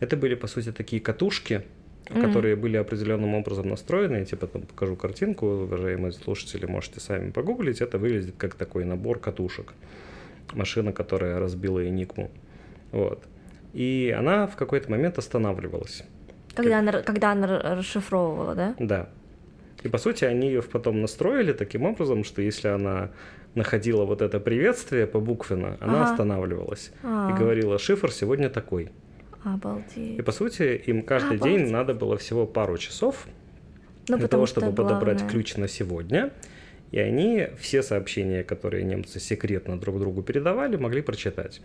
Это были, по сути, такие катушки, Мгм. которые были определенным образом настроены. Я тебе потом покажу картинку, уважаемые слушатели, можете сами погуглить. Это выглядит как такой набор катушек. Машина, которая разбила Энигму. Вот. И она в какой-то момент останавливалась. Когда, она, когда она расшифровывала, да? Да. И по сути они ее потом настроили таким образом, что если она находила вот это приветствие по буквенно, она Ага. останавливалась А, и говорила, шифр сегодня такой. И Обалдеть. по сути им каждый Обалдеть. день надо было всего пару часов Ну, для того, что чтобы подобрать главное- ключ на сегодня. И они все сообщения, которые немцы секретно друг другу передавали, могли прочитать.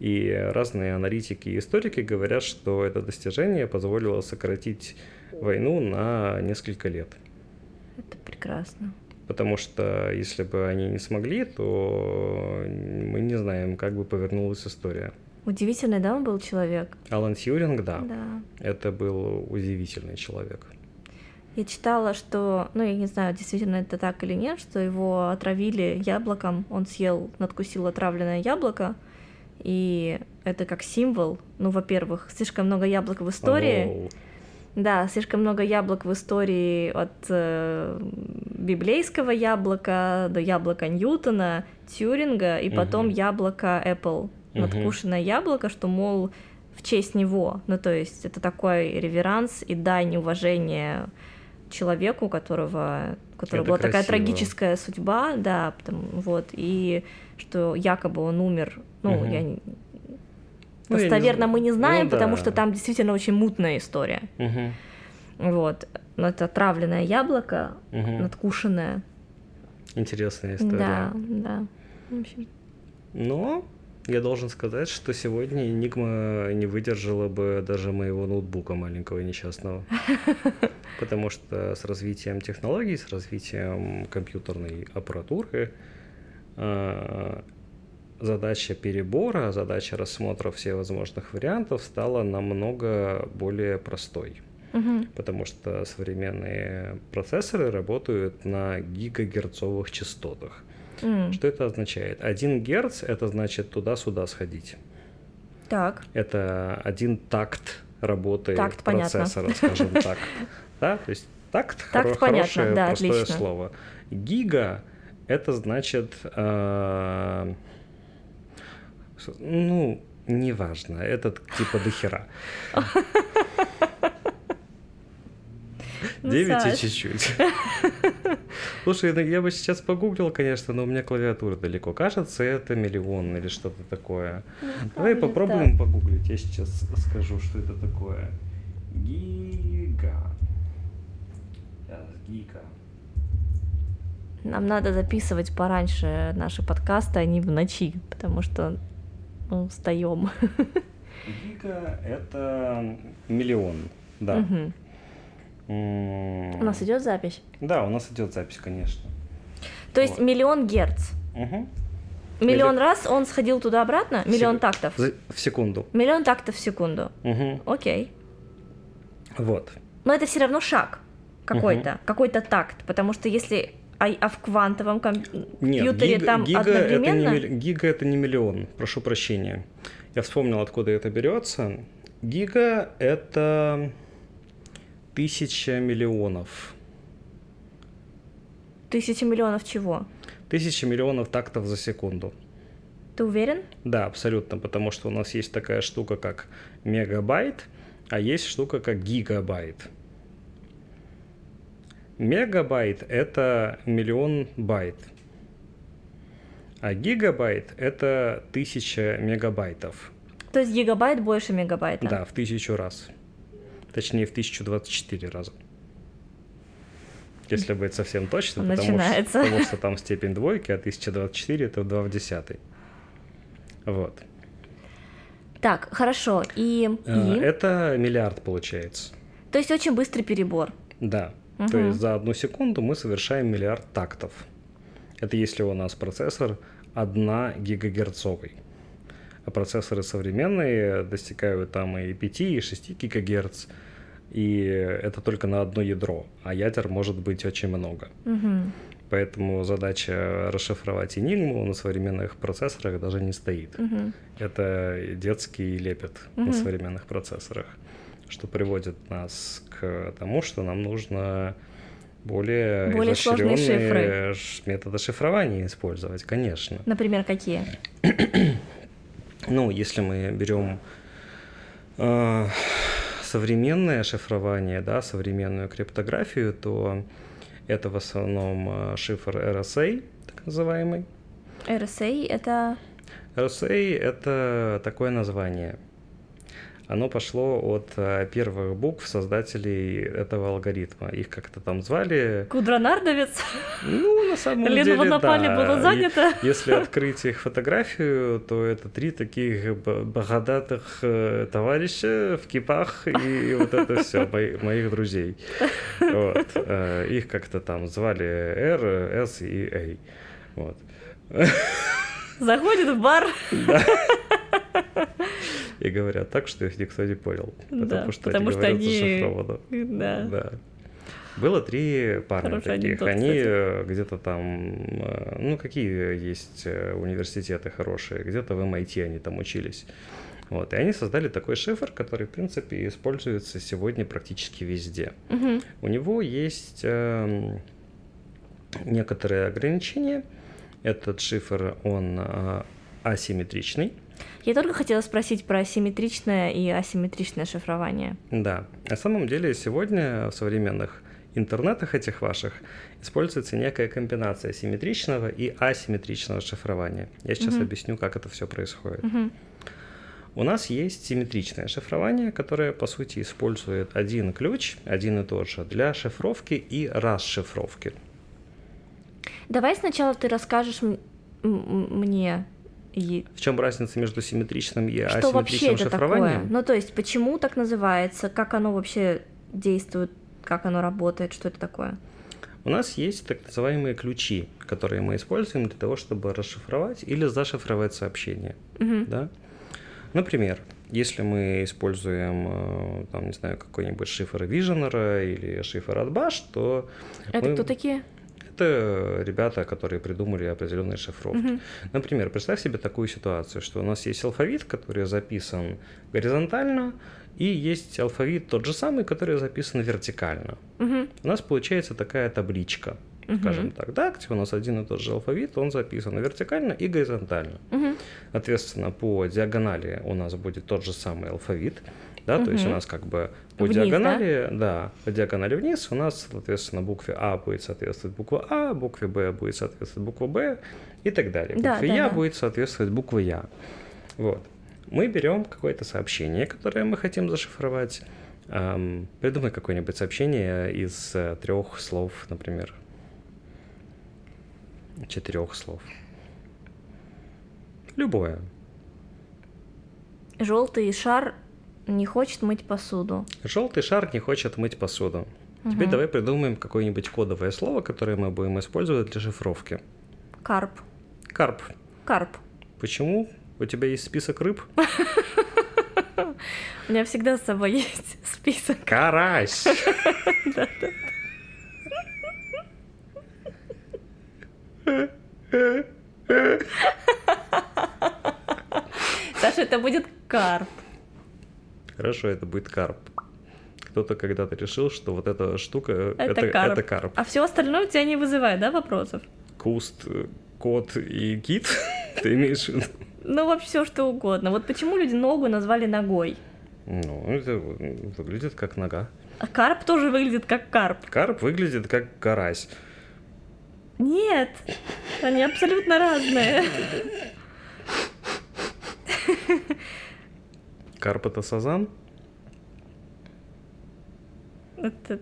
И разные аналитики и историки говорят, что это достижение позволило сократить войну на несколько лет. Это прекрасно. Потому что если бы они не смогли, то мы не знаем, как бы повернулась история. Удивительный, да, он был человек? Алан Тьюринг, да, Да. это был удивительный человек. Я читала, что, ну, я не знаю, действительно это так или нет, что его отравили яблоком, он съел, надкусил отравленное яблоко, и это как символ, ну, во-первых, слишком много яблок в истории, Оу. да, слишком много яблок в истории от э, библейского яблока до яблока Ньютона, Тьюринга, и потом Мгм. яблоко Apple, Мгм. надкушенное яблоко, что, мол, в честь него. Ну, то есть это такой реверанс и дань уважения человеку, у которого, у которого Это была такая красиво. трагическая судьба, да, потому, вот, и что якобы он умер, ну, Мгм. я не- Ну, не достоверно знаю. мы не знаем, Ну потому да. что там действительно очень мутная история. Мгм. Вот. Но это отравленное яблоко, Мгм. надкушенное. Интересная история. Да, да. В общем, Но я должен сказать, что сегодня Enigma не выдержала бы даже моего ноутбука маленького и несчастного. Потому что с развитием технологий, с развитием компьютерной аппаратуры, задача перебора, задача рассмотра всевозможных вариантов стала намного более простой. Потому что современные процессоры работают на гигагерцовых частотах. М, Что это означает? 1 Гц это значит туда-сюда сходить. Так. Это один такт работы Такт, понятно. процессора, скажем так. Да, то есть такт, Такт хоро- понятно, хорошее, да, простое отлично. слово. Гига это значит, э, ну, неважно, это типа дохера. Ну, 9 и Саш. чуть-чуть. Слушай, ну я бы сейчас погуглил, конечно, но у меня клавиатура далеко. Кажется, это миллион или что-то такое. Давай будет попробуем погуглить. Я сейчас скажу, что это такое. Гига. Сейчас, гига. Нам надо записывать пораньше наши подкасты, а не в ночи, потому что мы устаем. Гига это миллион. Да. М, У нас идет запись. Да, у нас идет запись, конечно. То есть Вот. миллион герц. Мгм. Миллион раз он сходил туда-обратно? Миллион Сек- тактов. В секунду. Миллион тактов в секунду. Мгм. Окей. Вот. Но это все равно шаг какой-то, какой-то такт, потому что если а, а в квантовом ком- Нет, компьютере гига, там гига это, не, одновременно. гига это не миллион, прошу прощения. Я вспомнил, откуда это берется. Гига это тысяча миллионов. Тысяча миллионов чего? Тысяча миллионов тактов за секунду. Ты уверен? Да, абсолютно, потому что у нас есть такая штука, как мегабайт, а есть штука, как гигабайт. Мегабайт — это миллион байт, а гигабайт — это тысяча мегабайтов. То есть гигабайт больше мегабайта. Да, в тысячу раз. Точнее, в 1024 раза. Если быть совсем точным, потому что, потому что там степень двойки, а 1024 это 2 в десятый. Вот. Так, хорошо. И, Э, и? Это миллиард получается. То есть очень быстрый перебор. Да. То Мгм. есть за одну секунду мы совершаем миллиард тактов. Это если у нас процессор 1 гигагерцовый. А процессоры современные достигают там и 5, и 6 гигагерц. И это только на одно ядро. А ядер может быть очень много. Мгм. Поэтому задача расшифровать Enigma на современных процессорах даже не стоит. Мгм. Это детский лепет на Мгм. современных процессорах, что приводит нас к тому, что нам нужно более, Более сложные изощрённые ш- методы шифрования использовать, конечно. Например, какие? Ну, если мы берем э, современное шифрование, да, современную криптографию, то это в основном э, шифр RSA, так называемый. RSA это... RSA — это такое название. Оно пошло от э, первых букв создателей этого алгоритма. Их как-то там звали. Кудронардовец? Ну, на самом Лена деле, Водопали да. была И занята. Если открыть их фотографию, то это три таких б- бородатых э, товарища в кипах и вот это все моих друзей. Вот. Э, Их как-то там звали R, S и A. Вот. Заходит в бар. И говорят так, что их никто не понял. Потому Да, что потому они что говорят они- зашифрованно. Да. Да. Было три парня Хороший таких. анекдот, Они кстати. э, где-то там, э, ну какие есть э, университеты хорошие, где-то в MIT они там учились. Вот, и они создали такой шифр, который, в принципе, используется сегодня практически везде. Мгм. У него есть эм, некоторые ограничения. Этот шифр, он э, асимметричный. Я только хотела спросить про симметричное и асимметричное шифрование. Да, на самом деле сегодня в современных интернетах этих ваших используется некая комбинация симметричного и асимметричного шифрования. Я сейчас Мгм. объясню, как это все происходит. Мгм. У нас есть симметричное шифрование, которое по сути использует один ключ, один и тот же, для шифровки и расшифровки. Давай сначала ты расскажешь мне, и В чем разница между симметричным и что вообще асимметричным это шифрованием? такое. Ну, то есть, почему так называется, как оно вообще действует, как оно работает, что это такое? У нас есть так называемые ключи, которые мы используем для того, чтобы расшифровать или зашифровать сообщение. Мгм. Да? Например, если мы используем, э, там, не знаю, какой-нибудь шифр Visioner или шифр от Bash, то Это мы- кто такие? Это ребята, которые придумали определенные шифровки. Мгм. Например, представь себе такую ситуацию, что у нас есть алфавит, который записан горизонтально, и есть алфавит тот же самый, который записан вертикально. Мгм. У нас получается такая табличка, Мгм. скажем так, да, где у нас один и тот же алфавит, он записан вертикально и горизонтально. Мгм. Соответственно, по диагонали у нас будет тот же самый алфавит, да, то есть у нас как бы по Вниз, да? диагонали, да? по диагонали вниз у нас, соответственно, букве А будет соответствовать буква А, букве Б будет соответствовать буква Б и так далее. Да, Букве да, Я да. будет соответствовать букве Я. Вот. Мы берем какое-то сообщение, которое мы хотим зашифровать. Эм, придумай какое-нибудь сообщение из трех слов, например. Четырех слов. Любое. Желтый шар не хочет мыть посуду. Желтый шар не хочет мыть посуду. Теперь Мгм. давай придумаем какое-нибудь кодовое слово, которое мы будем использовать для шифровки. Карп. Карп. Карп. Почему? У тебя есть список рыб? У меня всегда с собой есть список. Карась! Саша, это будет карп. Хорошо, это будет карп. Кто-то когда-то решил, что вот эта штука Это, это, карп. это карп. А все остальное у тебя не вызывает, да, вопросов? Куст, э, кот и кит, ты имеешь в виду? Ну, вообще все что угодно. Вот почему люди ногу назвали ногой? Ну, это выглядит как нога. А карп тоже выглядит как карп. Карп выглядит как карась. Нет, они абсолютно разные. Карп это сазан? Это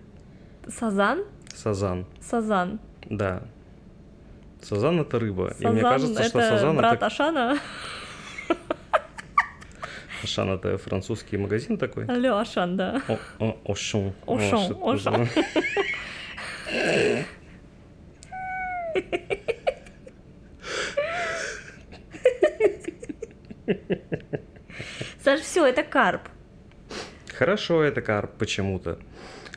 сазан? Сазан. Сазан. Да. Сазан это рыба. и Сазан мне кажется, это что сазан брат это Ашана. Ашан это французский магазин такой. Алло, Ашан, да. О, о, Ошон. Ошон, Ошон. такое. Саш, все, это карп. Хорошо, это карп почему-то.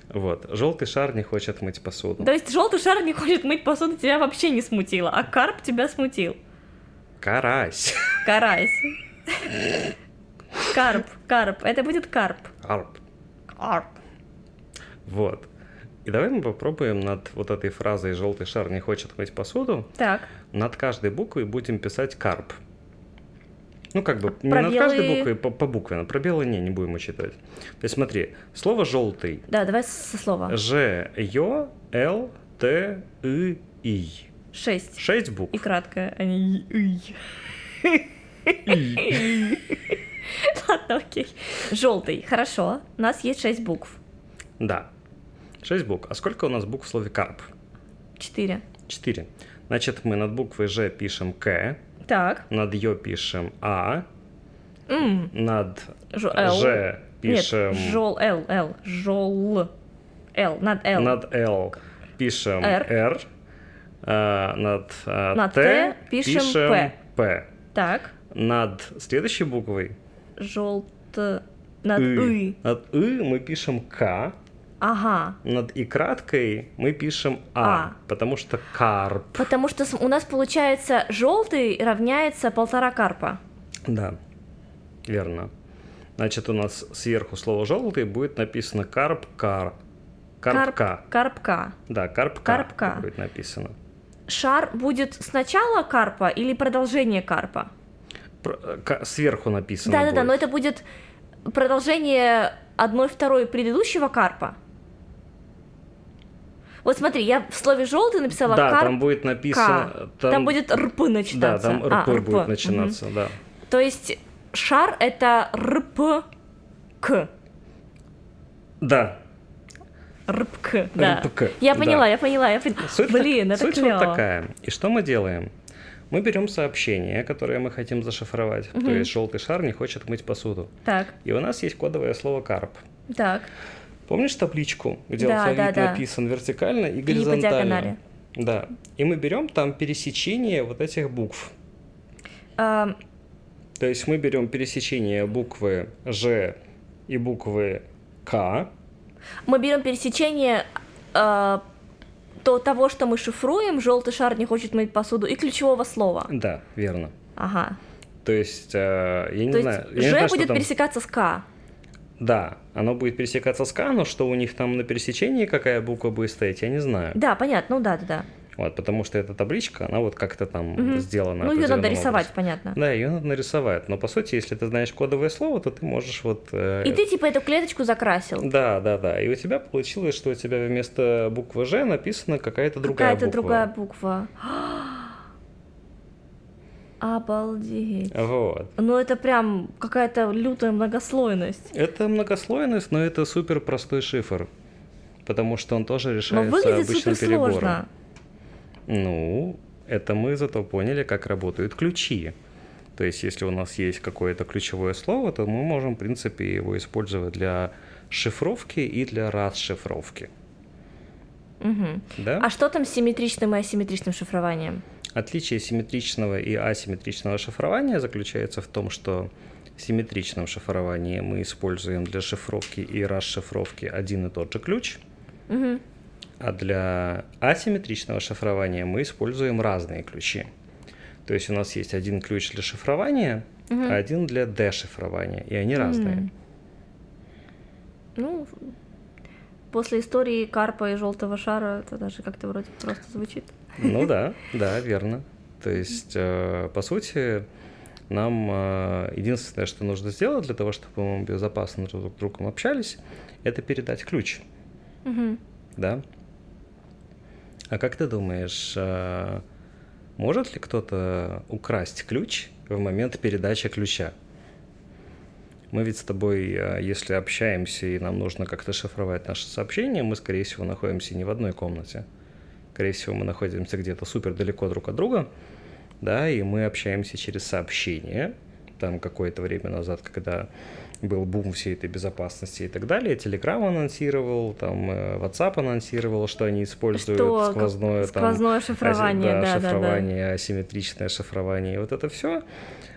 Вот. Желтый шар не хочет мыть посуду. То есть желтый шар не хочет мыть посуду, тебя вообще не смутило, а карп тебя смутил. Карась. Карась. Карп, карп. Это будет карп. Карп. Карп. Вот. И давай мы попробуем над вот этой фразой «желтый шар не хочет мыть посуду» Так, над каждой буквой будем писать «карп». Ну, как бы, не Пробелы- над каждой буквой, по, по букве, пробелы не, не будем учитывать. То есть смотри, слово «желтый» да, давай со слова. Ж, Ё, Л, Т, И, И. Шесть. Шесть И букв. краткое, а не «й». Ладно, окей. Желтый. Хорошо. У нас есть шесть букв. Да. Шесть букв. А сколько у нас букв в слове «карп»? Четыре. Четыре. Значит, мы над буквой Ж пишем К, Так. над Ё пишем А, М. над Л. Ж пишем... Нет, жол, Л, Л. Жол. Л, над Л. Над Л пишем Р. Р, а, над, а, Над Т Т пишем П. П. Так. Над следующей буквой Желт... Над. И. Над И мы пишем К, Ага. над И краткой мы пишем А, А. потому что карп. Потому что у нас получается желтый равняется полтора карпа. Да, верно. Значит, у нас сверху слово желтый будет написано карп кар. Карпка. Карпка. Да, карпка, Карпка. будет написано. Шар будет сначала карпа или продолжение карпа? Про- сверху написано. Да-да-да, но это будет продолжение одной второй предыдущего карпа. Вот смотри, я в слове желтый написала Да, карп. там будет написано. Там... будет рп Да, начинаться. там А, РП будет начинаться, да. То есть шар это рп к. Да. РПК, да. РПК, Я да. поняла, я поняла, я поняла. Суть, Блин, так- это суть клево. вот такая. И что мы делаем? Мы берем сообщение, которое мы хотим зашифровать. То есть желтый шар не хочет мыть посуду. Так, И у нас есть кодовое слово карп. так. Помнишь табличку, где Да, алфавит да, да. написан вертикально и по горизонтально? диагонали. Да. И мы берем там пересечение вот этих букв. А, То есть мы берем пересечение буквы Ж и буквы К. мы берем пересечение а, то, того, что мы шифруем, желтый шар не хочет мыть посуду, и ключевого слова. Да, верно. Ага. То есть, э, я не То знаю. есть я не Ж знаю, будет там- пересекаться с К. Да, оно будет пересекаться с К, но что у них там на пересечении, какая буква будет стоять, я не знаю. Да, понятно, ну да, да, да. Вот, потому что эта табличка, она вот как-то там Мгм. сделана. Ну, ее надо рисовать, образом. понятно. Да, ее надо нарисовать. Но по сути, если ты знаешь кодовое слово, то ты можешь вот. э, И ты типа эту клеточку закрасил. Да, да, да. И у тебя получилось, что у тебя вместо буквы Ж написана какая-то другая Какая-то буква. другая буква. Обалдеть. Вот. Ну это прям какая-то лютая многослойность. Это многослойность, но это супер простой шифр. Потому что он тоже Но решается выглядит обычным супер перебором. сложно. Ну, это мы зато поняли, как работают ключи. То есть, если у нас есть какое-то ключевое слово, то мы можем, в принципе, его использовать для шифровки и для расшифровки. Мгм. Да? А что там с симметричным и асимметричным шифрованием? Отличие симметричного и асимметричного шифрования заключается в том, что в симметричном шифровании мы используем для шифровки и расшифровки один и тот же ключ, Мгм. а для асимметричного шифрования мы используем разные ключи. То есть у нас есть один ключ для шифрования, Мгм. а один для дешифрования, и они разные. Ну, после истории Карпа и Желтого шара это даже как-то вроде просто звучит. Ну да, да, верно. То есть, э, по сути, нам э, единственное, что нужно сделать для того, чтобы мы безопасно друг с другом общались, это передать ключ, Мгм. да? А как ты думаешь, э, может ли кто-то украсть ключ в момент передачи ключа? Мы ведь с тобой, если общаемся и нам нужно как-то шифровать наши сообщения, мы, скорее всего, находимся не в одной комнате. Скорее всего, мы находимся где-то супер далеко друг от друга, да, и мы общаемся через сообщения. Там какое-то время назад, когда был бум всей этой безопасности и так далее, Telegram анонсировал, там э, WhatsApp анонсировал, что они используют Что сквозное, там, сквозное аси- шифрование, да, да, да, да. шифрование, асимметричное шифрование, и вот это все.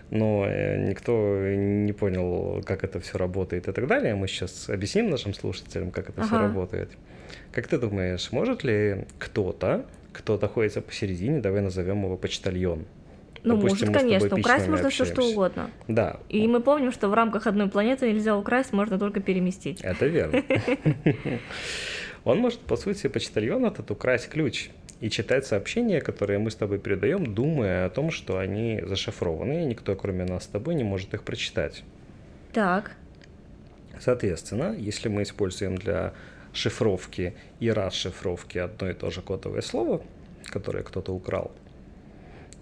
Но э, никто не понял, как это все работает и так далее. Мы сейчас объясним нашим слушателям, как это все Ага. работает. Как ты думаешь, может ли кто-то, кто находится посередине, давай назовем его почтальон? Ну, Допустим, может, конечно, украсть можно все что угодно. Да, И мы помним, что в рамках одной планеты нельзя украсть, можно только переместить. Это верно. Он может, по сути, почтальон этот украсть ключ и читать сообщения, которые мы с тобой передаем, думая о том, что они зашифрованы, и никто, кроме нас с тобой, не может их прочитать. Так. Соответственно, если мы используем для шифровки и расшифровки одно и то же кодовое слово, которое кто-то украл,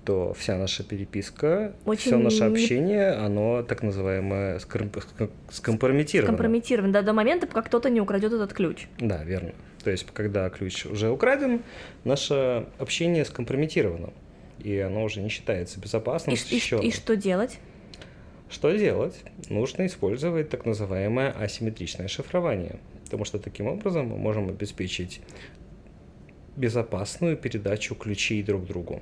то вся наша переписка, Очень все наше общение, оно так называемое ском- ском- скомпрометировано. Компрометирован, да, до момента, пока кто-то не украдет этот ключ. Да, верно. То есть, когда ключ уже украден, наше общение скомпрометировано, и оно уже не считается безопасным, И, и и что делать? Что делать? Нужно использовать так называемое асимметричное шифрование, потому что таким образом мы можем обеспечить безопасную передачу ключей друг другу.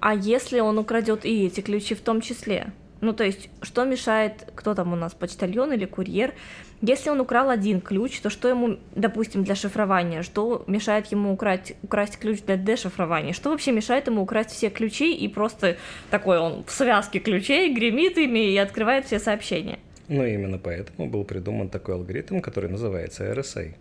А если он украдет и эти ключи в том числе? Ну, то есть, что мешает, кто там у нас, почтальон или курьер? Если он украл один ключ, то что ему, допустим, для шифрования? Что мешает ему украсть, украсть ключ для дешифрования? Что вообще мешает ему украсть все ключи и просто такой он в связке ключей гремит ими и открывает все сообщения? Ну, именно поэтому был придуман такой алгоритм, который называется RSA,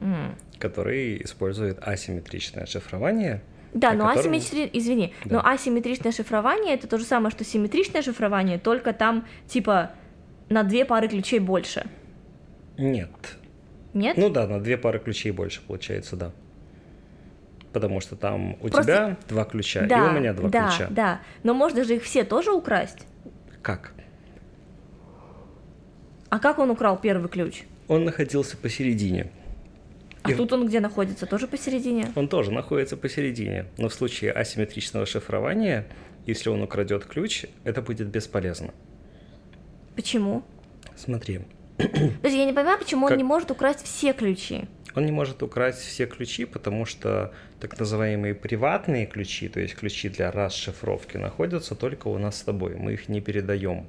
М. который использует асимметричное шифрование. Да, но котором- асимметри... извини, Да. но асимметричное шифрование это то же самое, что симметричное шифрование, только там типа на две пары ключей больше. Нет, Нет? Ну да, на две пары ключей больше получается, да. Потому что там у Просто- тебя два ключа, да, и у меня два да, ключа. Да, но можно же их все тоже украсть. Как? А как он украл первый ключ? Он находился посередине. А И- тут он где находится? Тоже посередине? Он тоже находится посередине, но в случае асимметричного шифрования, если он украдет ключ, это будет бесполезно. Почему? Смотри, Подожди, я не понимаю, почему Как- он не может украсть все ключи. он не может украсть все ключи, потому что так называемые приватные ключи, то есть ключи для расшифровки, находятся только у нас с тобой. Мы их не передаем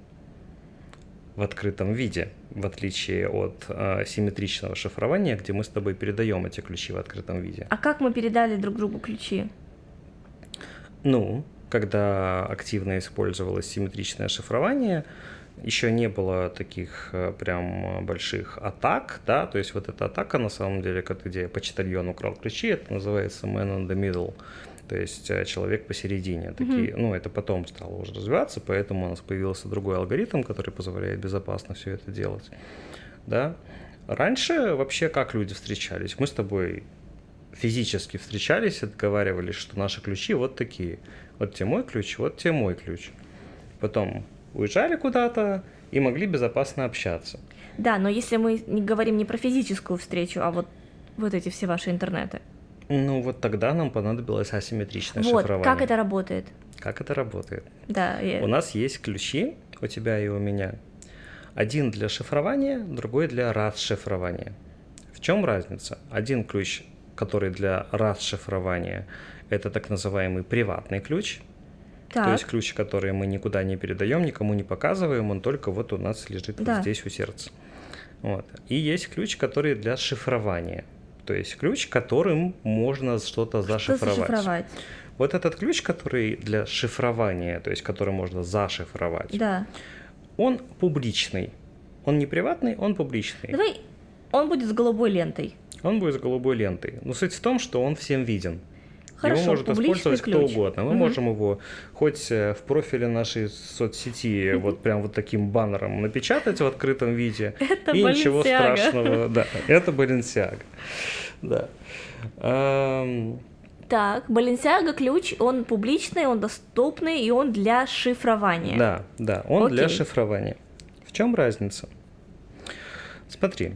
в открытом виде, в отличие от э, симметричного шифрования, где мы с тобой передаем эти ключи в открытом виде. А как мы передали друг другу ключи? Ну, когда активно использовалось симметричное шифрование, еще не было таких э, прям больших атак, да, то есть вот эта атака на самом деле, как- где почтальон украл ключи, это называется man in the middle, то есть э, человек посередине. Такие, ну, это потом стало уже развиваться, поэтому у нас появился другой алгоритм, который позволяет безопасно все это делать, да. Раньше вообще как люди встречались? Мы с тобой физически встречались, отговаривались, что наши ключи вот такие. Вот тебе мой ключ, вот тебе мой ключ. Потом уезжали куда-то и могли безопасно общаться. Да, но если мы не говорим не про физическую встречу, а вот вот эти все ваши интернеты. Ну вот тогда нам понадобилось асимметричное вот, шифрование. как это работает? Как это работает? Да, я- У нас есть ключи, у тебя и у меня. Один для шифрования, другой для расшифрования. В чем разница? Один ключ, который для расшифрования, это так называемый приватный ключ, так, То есть ключ, который мы никуда не передаем, никому не показываем, он только вот у нас лежит вот Да. здесь у сердца. Вот. И есть ключ, который для шифрования. То есть ключ, которым можно что-то что зашифровать. зашифровать? Вот этот ключ, который для шифрования, то есть который можно зашифровать, Да. он публичный. Он не приватный, он публичный. Давай, он будет с голубой лентой. Он будет с голубой лентой. Но суть в том, что он всем виден. Хорошо, его может использовать кто ключ. угодно. Мы Мгм. можем его хоть э, в профиле нашей соцсети вот прям вот таким баннером напечатать в открытом виде. Это и ничего Balenciaga. страшного. Да, это Баленсиага. Да. Так, Balenciaga ключ, он публичный, он доступный, и он для шифрования. Да, да, он для Окей. шифрования. В чем разница? Смотри,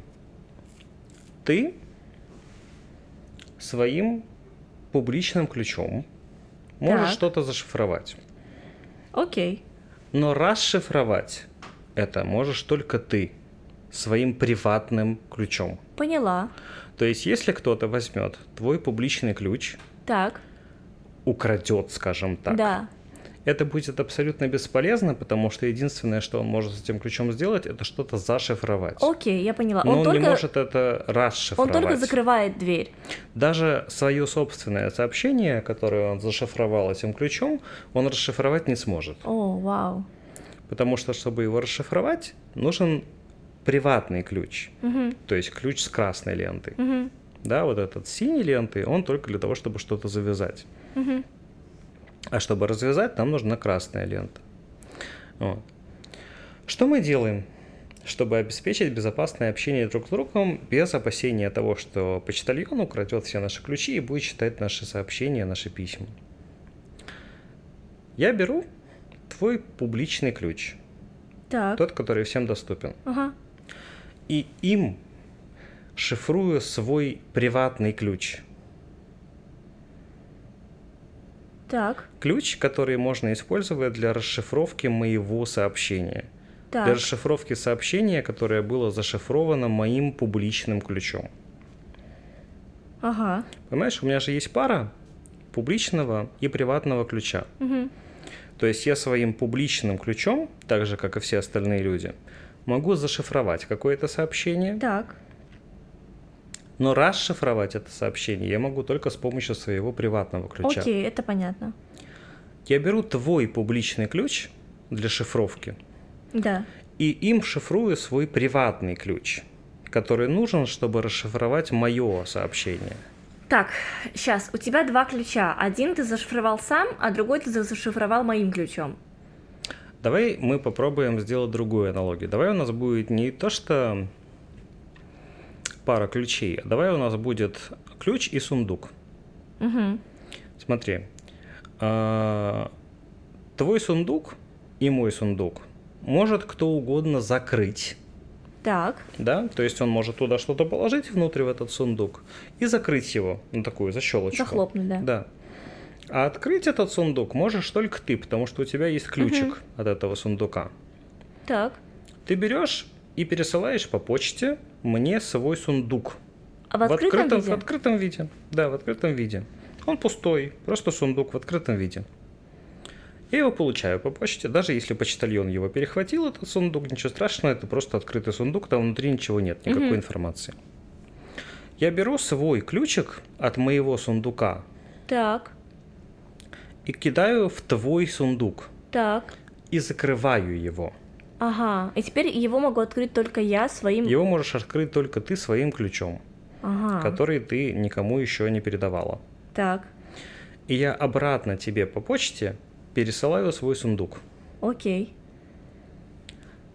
ты своим публичным ключом можешь что-то зашифровать. Окей. Но расшифровать это можешь только ты своим приватным ключом. Поняла. То есть, если кто-то возьмет твой публичный ключ, Так. украдет, скажем так, Да. Это будет абсолютно бесполезно, потому что единственное, что он может с этим ключом сделать, это что-то зашифровать. Окей, я поняла. Но он, он только, не может это он расшифровать. только закрывает дверь. Даже свое собственное сообщение, которое он зашифровал этим ключом, он расшифровать не сможет. О, вау. Потому что, чтобы его расшифровать, нужен приватный ключ. Мгм, То есть ключ с красной лентой. мгм, Да, вот этот с синей лентой, он только для того, чтобы что-то завязать. мгм. А чтобы развязать, нам нужна красная лента. Вот. Что мы делаем, чтобы обеспечить безопасное общение друг с другом без опасения того, что почтальон украдет все наши ключи и будет читать наши сообщения, наши письма? Я беру твой публичный ключ, Так. тот, который всем доступен, Ага. и им шифрую свой приватный ключ. Так. Ключ, который можно использовать для расшифровки моего сообщения. Для Так. расшифровки сообщения, которое было зашифровано моим публичным ключом. Ага. Понимаешь, у меня же есть пара публичного и приватного ключа. Мгм. То есть я своим публичным ключом, так же как и все остальные люди, могу зашифровать какое-то сообщение, Так. Но расшифровать это сообщение я могу только с помощью своего приватного ключа. Окей, это понятно. Я беру твой публичный ключ для шифровки Да. и им шифрую свой приватный ключ, который нужен, чтобы расшифровать мое сообщение. Так, сейчас, у тебя два ключа. Один ты зашифровал сам, а другой ты зашифровал моим ключом. Давай мы попробуем сделать другую аналогию. Давай у нас будет не то, что пара ключей, давай у нас будет ключ и сундук. Угу. Смотри, а, твой сундук и мой сундук может кто угодно закрыть Так, да, то есть он может туда что-то положить внутрь в этот сундук и закрыть его, ну такую защелочку. захлопнуть, да. Да. А открыть этот сундук можешь только ты, потому что у тебя есть ключик от этого сундука. Так. Ты берешь и пересылаешь по почте мне свой сундук. А в открытом, виде? В открытом виде. Да, в открытом виде. Он пустой, просто сундук в открытом виде. Я его получаю по почте, даже если почтальон его перехватил, этот сундук, ничего страшного, это просто открытый сундук, там внутри ничего нет, никакой Мгм. информации. Я беру свой ключик от моего сундука Так, и кидаю в твой сундук так. и закрываю его. Ага. И теперь его могу открыть только я своим... Его можешь открыть только ты своим ключом, Ага. который ты никому еще не передавала. Так, И я обратно тебе по почте пересылаю свой сундук. окей.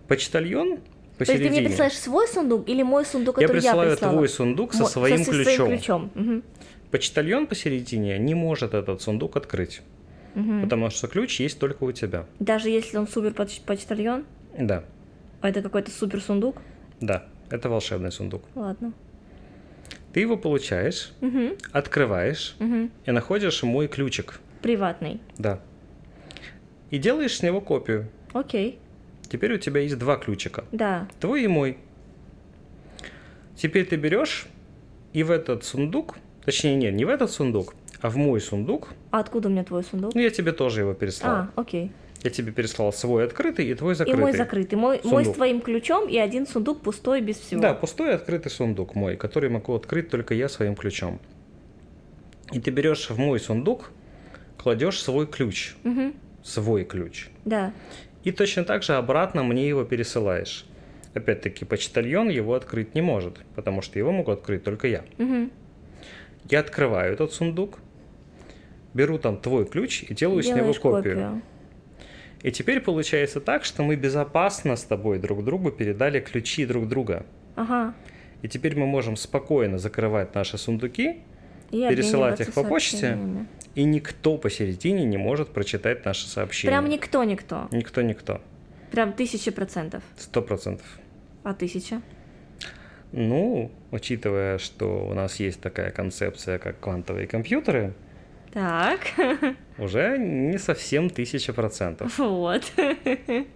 Почтальон То есть ты мне посередине. присылаешь свой сундук или мой сундук, Я который я, присылаю прислала? твой сундук со Мо- своим со ключом. ключом. Мгм. Почтальон посередине не может этот сундук открыть, Мгм. потому что ключ есть только у тебя. Даже если он супер поч- почтальон, Да, а это какой-то супер сундук, да, это волшебный сундук. ладно. Ты его получаешь, Мгм, открываешь мгм. и находишь мой ключик. Приватный. Да. И делаешь с него копию. Окей. Теперь у тебя есть два ключика. Да. Твой и мой. Теперь ты берешь и в этот сундук, точнее, нет, не в этот сундук, а в мой сундук, А откуда у меня твой сундук? ну я тебе тоже его переслал. А, окей. Я тебе переслал свой открытый и твой И закрытый. мой закрытый. Мой, мой с твоим ключом и один сундук пустой без всего. Да, пустой открытый сундук мой, который могу открыть только я своим ключом. И ты берешь в мой сундук, кладешь свой ключ, Мгм, свой ключ. Да. И точно так же обратно мне его пересылаешь. Опять-таки, почтальон его открыть не может, потому что его могу открыть только я. Мгм. Я открываю этот сундук, беру там твой ключ и делаю с него Делаешь копию. И теперь получается так, что мы безопасно с тобой друг другу передали ключи друг друга. Ага. И теперь мы можем спокойно закрывать наши сундуки, И Пересылать их по почте? и никто посередине не может прочитать наши сообщения. Прям никто-никто. Никто-никто. Прям тысяча процентов. Сто процентов. А тысяча? Ну, учитывая, что у нас есть такая концепция, как квантовые компьютеры, Так. уже не совсем тысяча процентов. Вот.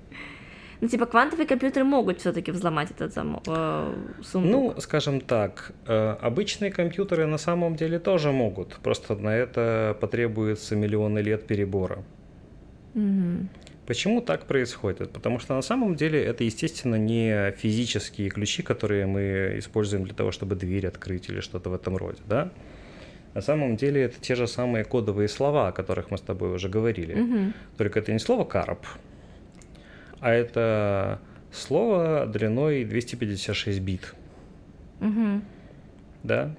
Ну, типа, квантовые компьютеры могут все-таки взломать этот замо- э, сундук. Ну, скажем так, э, обычные компьютеры на самом деле тоже могут, просто на это потребуется миллионы лет перебора. Мгм. Почему так происходит? Потому что на самом деле это, естественно, не физические ключи, которые мы используем для того, чтобы дверь открыть или что-то в этом роде, да? На самом деле это те же самые кодовые слова, о которых мы с тобой уже говорили. Мгм. Только это не слово «карп», а это слово длиной 256 бит, Мгм. да?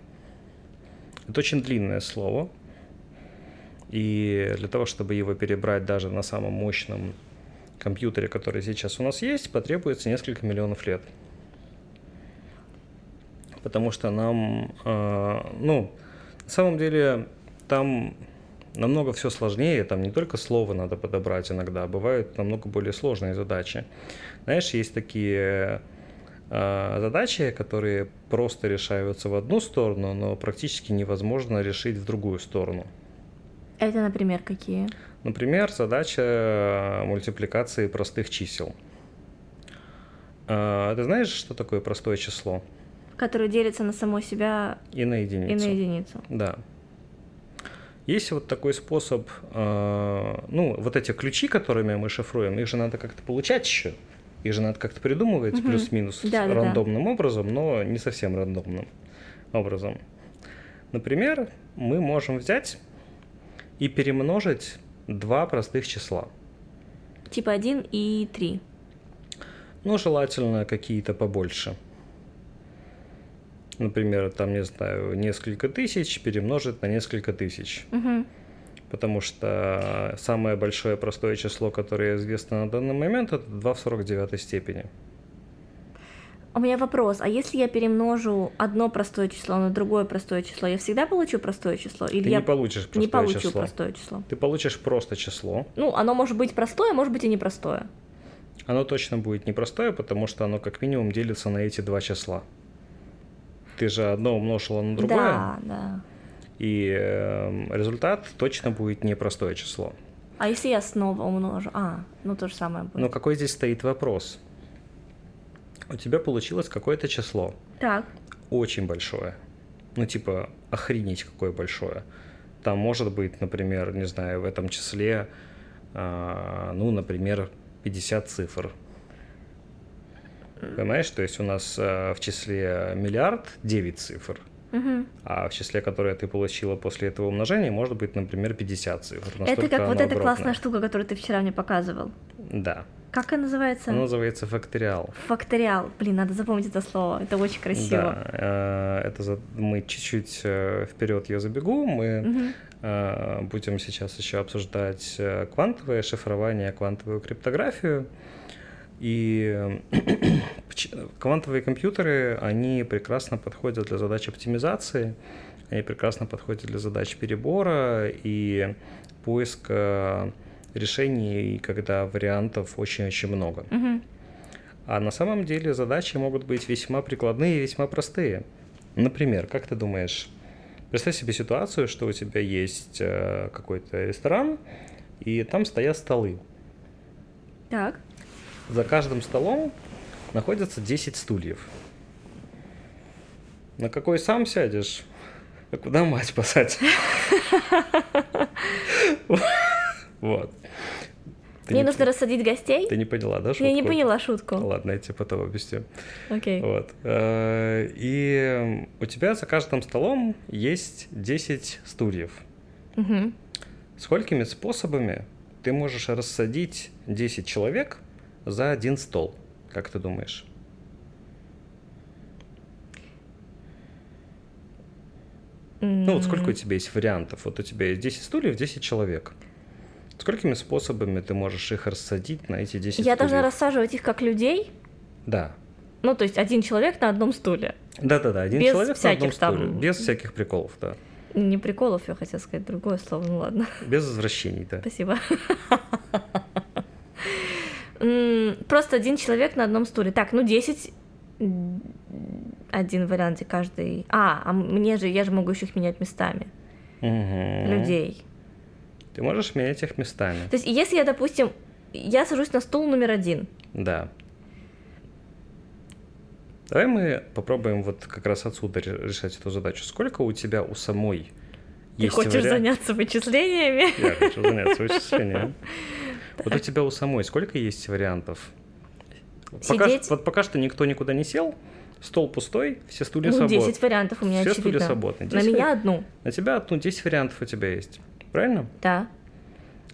Это очень длинное слово, и для того, чтобы его перебрать даже на самом мощном компьютере, который сейчас у нас есть, потребуется несколько миллионов лет. Потому что нам, э, ну, на самом деле, там намного все сложнее, там не только слово надо подобрать иногда, а бывают намного более сложные задачи. Знаешь, есть такие э, задачи, которые просто решаются в одну сторону, но практически невозможно решить в другую сторону. Это, например, какие? Например, задача э, мультипликации простых чисел. А, Ты знаешь, что такое простое число? Которые делятся на само себя И на и единицу. на единицу. Да. Есть вот такой способ, э, ну, вот эти ключи, которыми мы шифруем, их же надо как-то получать еще. Их же надо как-то придумывать Мгм. плюс-минус Да-да-да. рандомным образом, но не совсем рандомным образом. Например, мы можем взять и перемножить два простых числа. Типа 1 и 3. Ну, желательно какие-то побольше. Например, там, не знаю, несколько тысяч перемножить на несколько тысяч. Угу. Потому что самое большое простое число, которое известно на данный момент, это 2 в 49 степени. У меня вопрос, а если я перемножу одно простое число на другое простое число, я всегда получу простое число? Или Ты я не получишь простое не получу число. простое число? Ты получишь просто число. Ну, оно может быть простое, может быть и непростое. Оно точно будет непростое, потому что оно как минимум делится на эти два числа. Ты же одно умножила на другое, Да, да. и э, результат точно будет непростое число. А если я снова умножу? А, ну то же самое будет. Но какой здесь стоит вопрос? У тебя получилось какое-то число, Так. очень большое. Ну, типа, охренеть какое большое. Там может быть, например, не знаю, в этом числе, а, ну, например, 50 цифр. Понимаешь, то есть у нас а, в числе миллиард 9 цифр, Мгм. а в числе, которое ты получила после этого умножения, может быть, например, 50 цифр. Это как вот эта классная штука, которую ты вчера мне показывал. Да. Как она называется? Оно называется факториал. Факториал. Блин, надо запомнить это слово. Это очень красиво. Да, э, это за- мы чуть-чуть вперед я забегу. Мы э, будем сейчас еще обсуждать э, квантовое шифрование, квантовую криптографию. И поч- квантовые компьютеры, они прекрасно подходят для задач оптимизации, они прекрасно подходят для задач перебора и поиска решений, когда вариантов очень-очень много. Мгм. А на самом деле задачи могут быть весьма прикладные и весьма простые. Например, как ты думаешь, представь себе ситуацию, что у тебя есть э, какой-то ресторан, и там стоят столы. Так. За каждым столом находятся 10 стульев. На какой сам сядешь? А куда мать посадить? Вот. Ты Мне не- нужно рассадить гостей? Ты не поняла, да, Я не шутку? поняла шутку. Ладно, я тебе потом объясню. Окей. Вот. Э, И у тебя за каждым столом есть 10 стульев. Мгм. Сколькими способами ты можешь рассадить 10 человек за один стол? Как ты думаешь? Ну вот сколько у тебя есть вариантов? Вот у тебя есть 10 стульев, 10 человек. Сколькими способами ты можешь их рассадить на эти 10 Я стульев? должна рассаживать их как людей? Да. Ну, то есть один человек на одном стуле. Да-да-да, один Без человек на одном всяких там- стуле. Без всяких приколов, да. Не приколов, я хотела сказать другое слово, ну ладно. Без возвращений, да. Спасибо. Просто один человек на одном стуле. Так, ну 10 м, один вариант, где каждый... А, а мне же, я же могу еще их менять местами. Мгм. Людей. Ты можешь менять их местами. То есть, если я, допустим, я сажусь на стул номер один. Да. Давай мы попробуем вот как раз отсюда ре- решать эту задачу. Сколько у тебя у самой Ты есть хочешь вариа- заняться вычислениями? Я хочу заняться вычислением. Вот у тебя у самой сколько есть вариантов? Пока, Сидеть? вот пока что никто никуда не сел, стол пустой, все стулья Ну, свободны. 10 вариантов у меня Все стулья свободны. На 10 меня одну. На тебя, ну, 10 вариантов у тебя есть. Правильно? Да.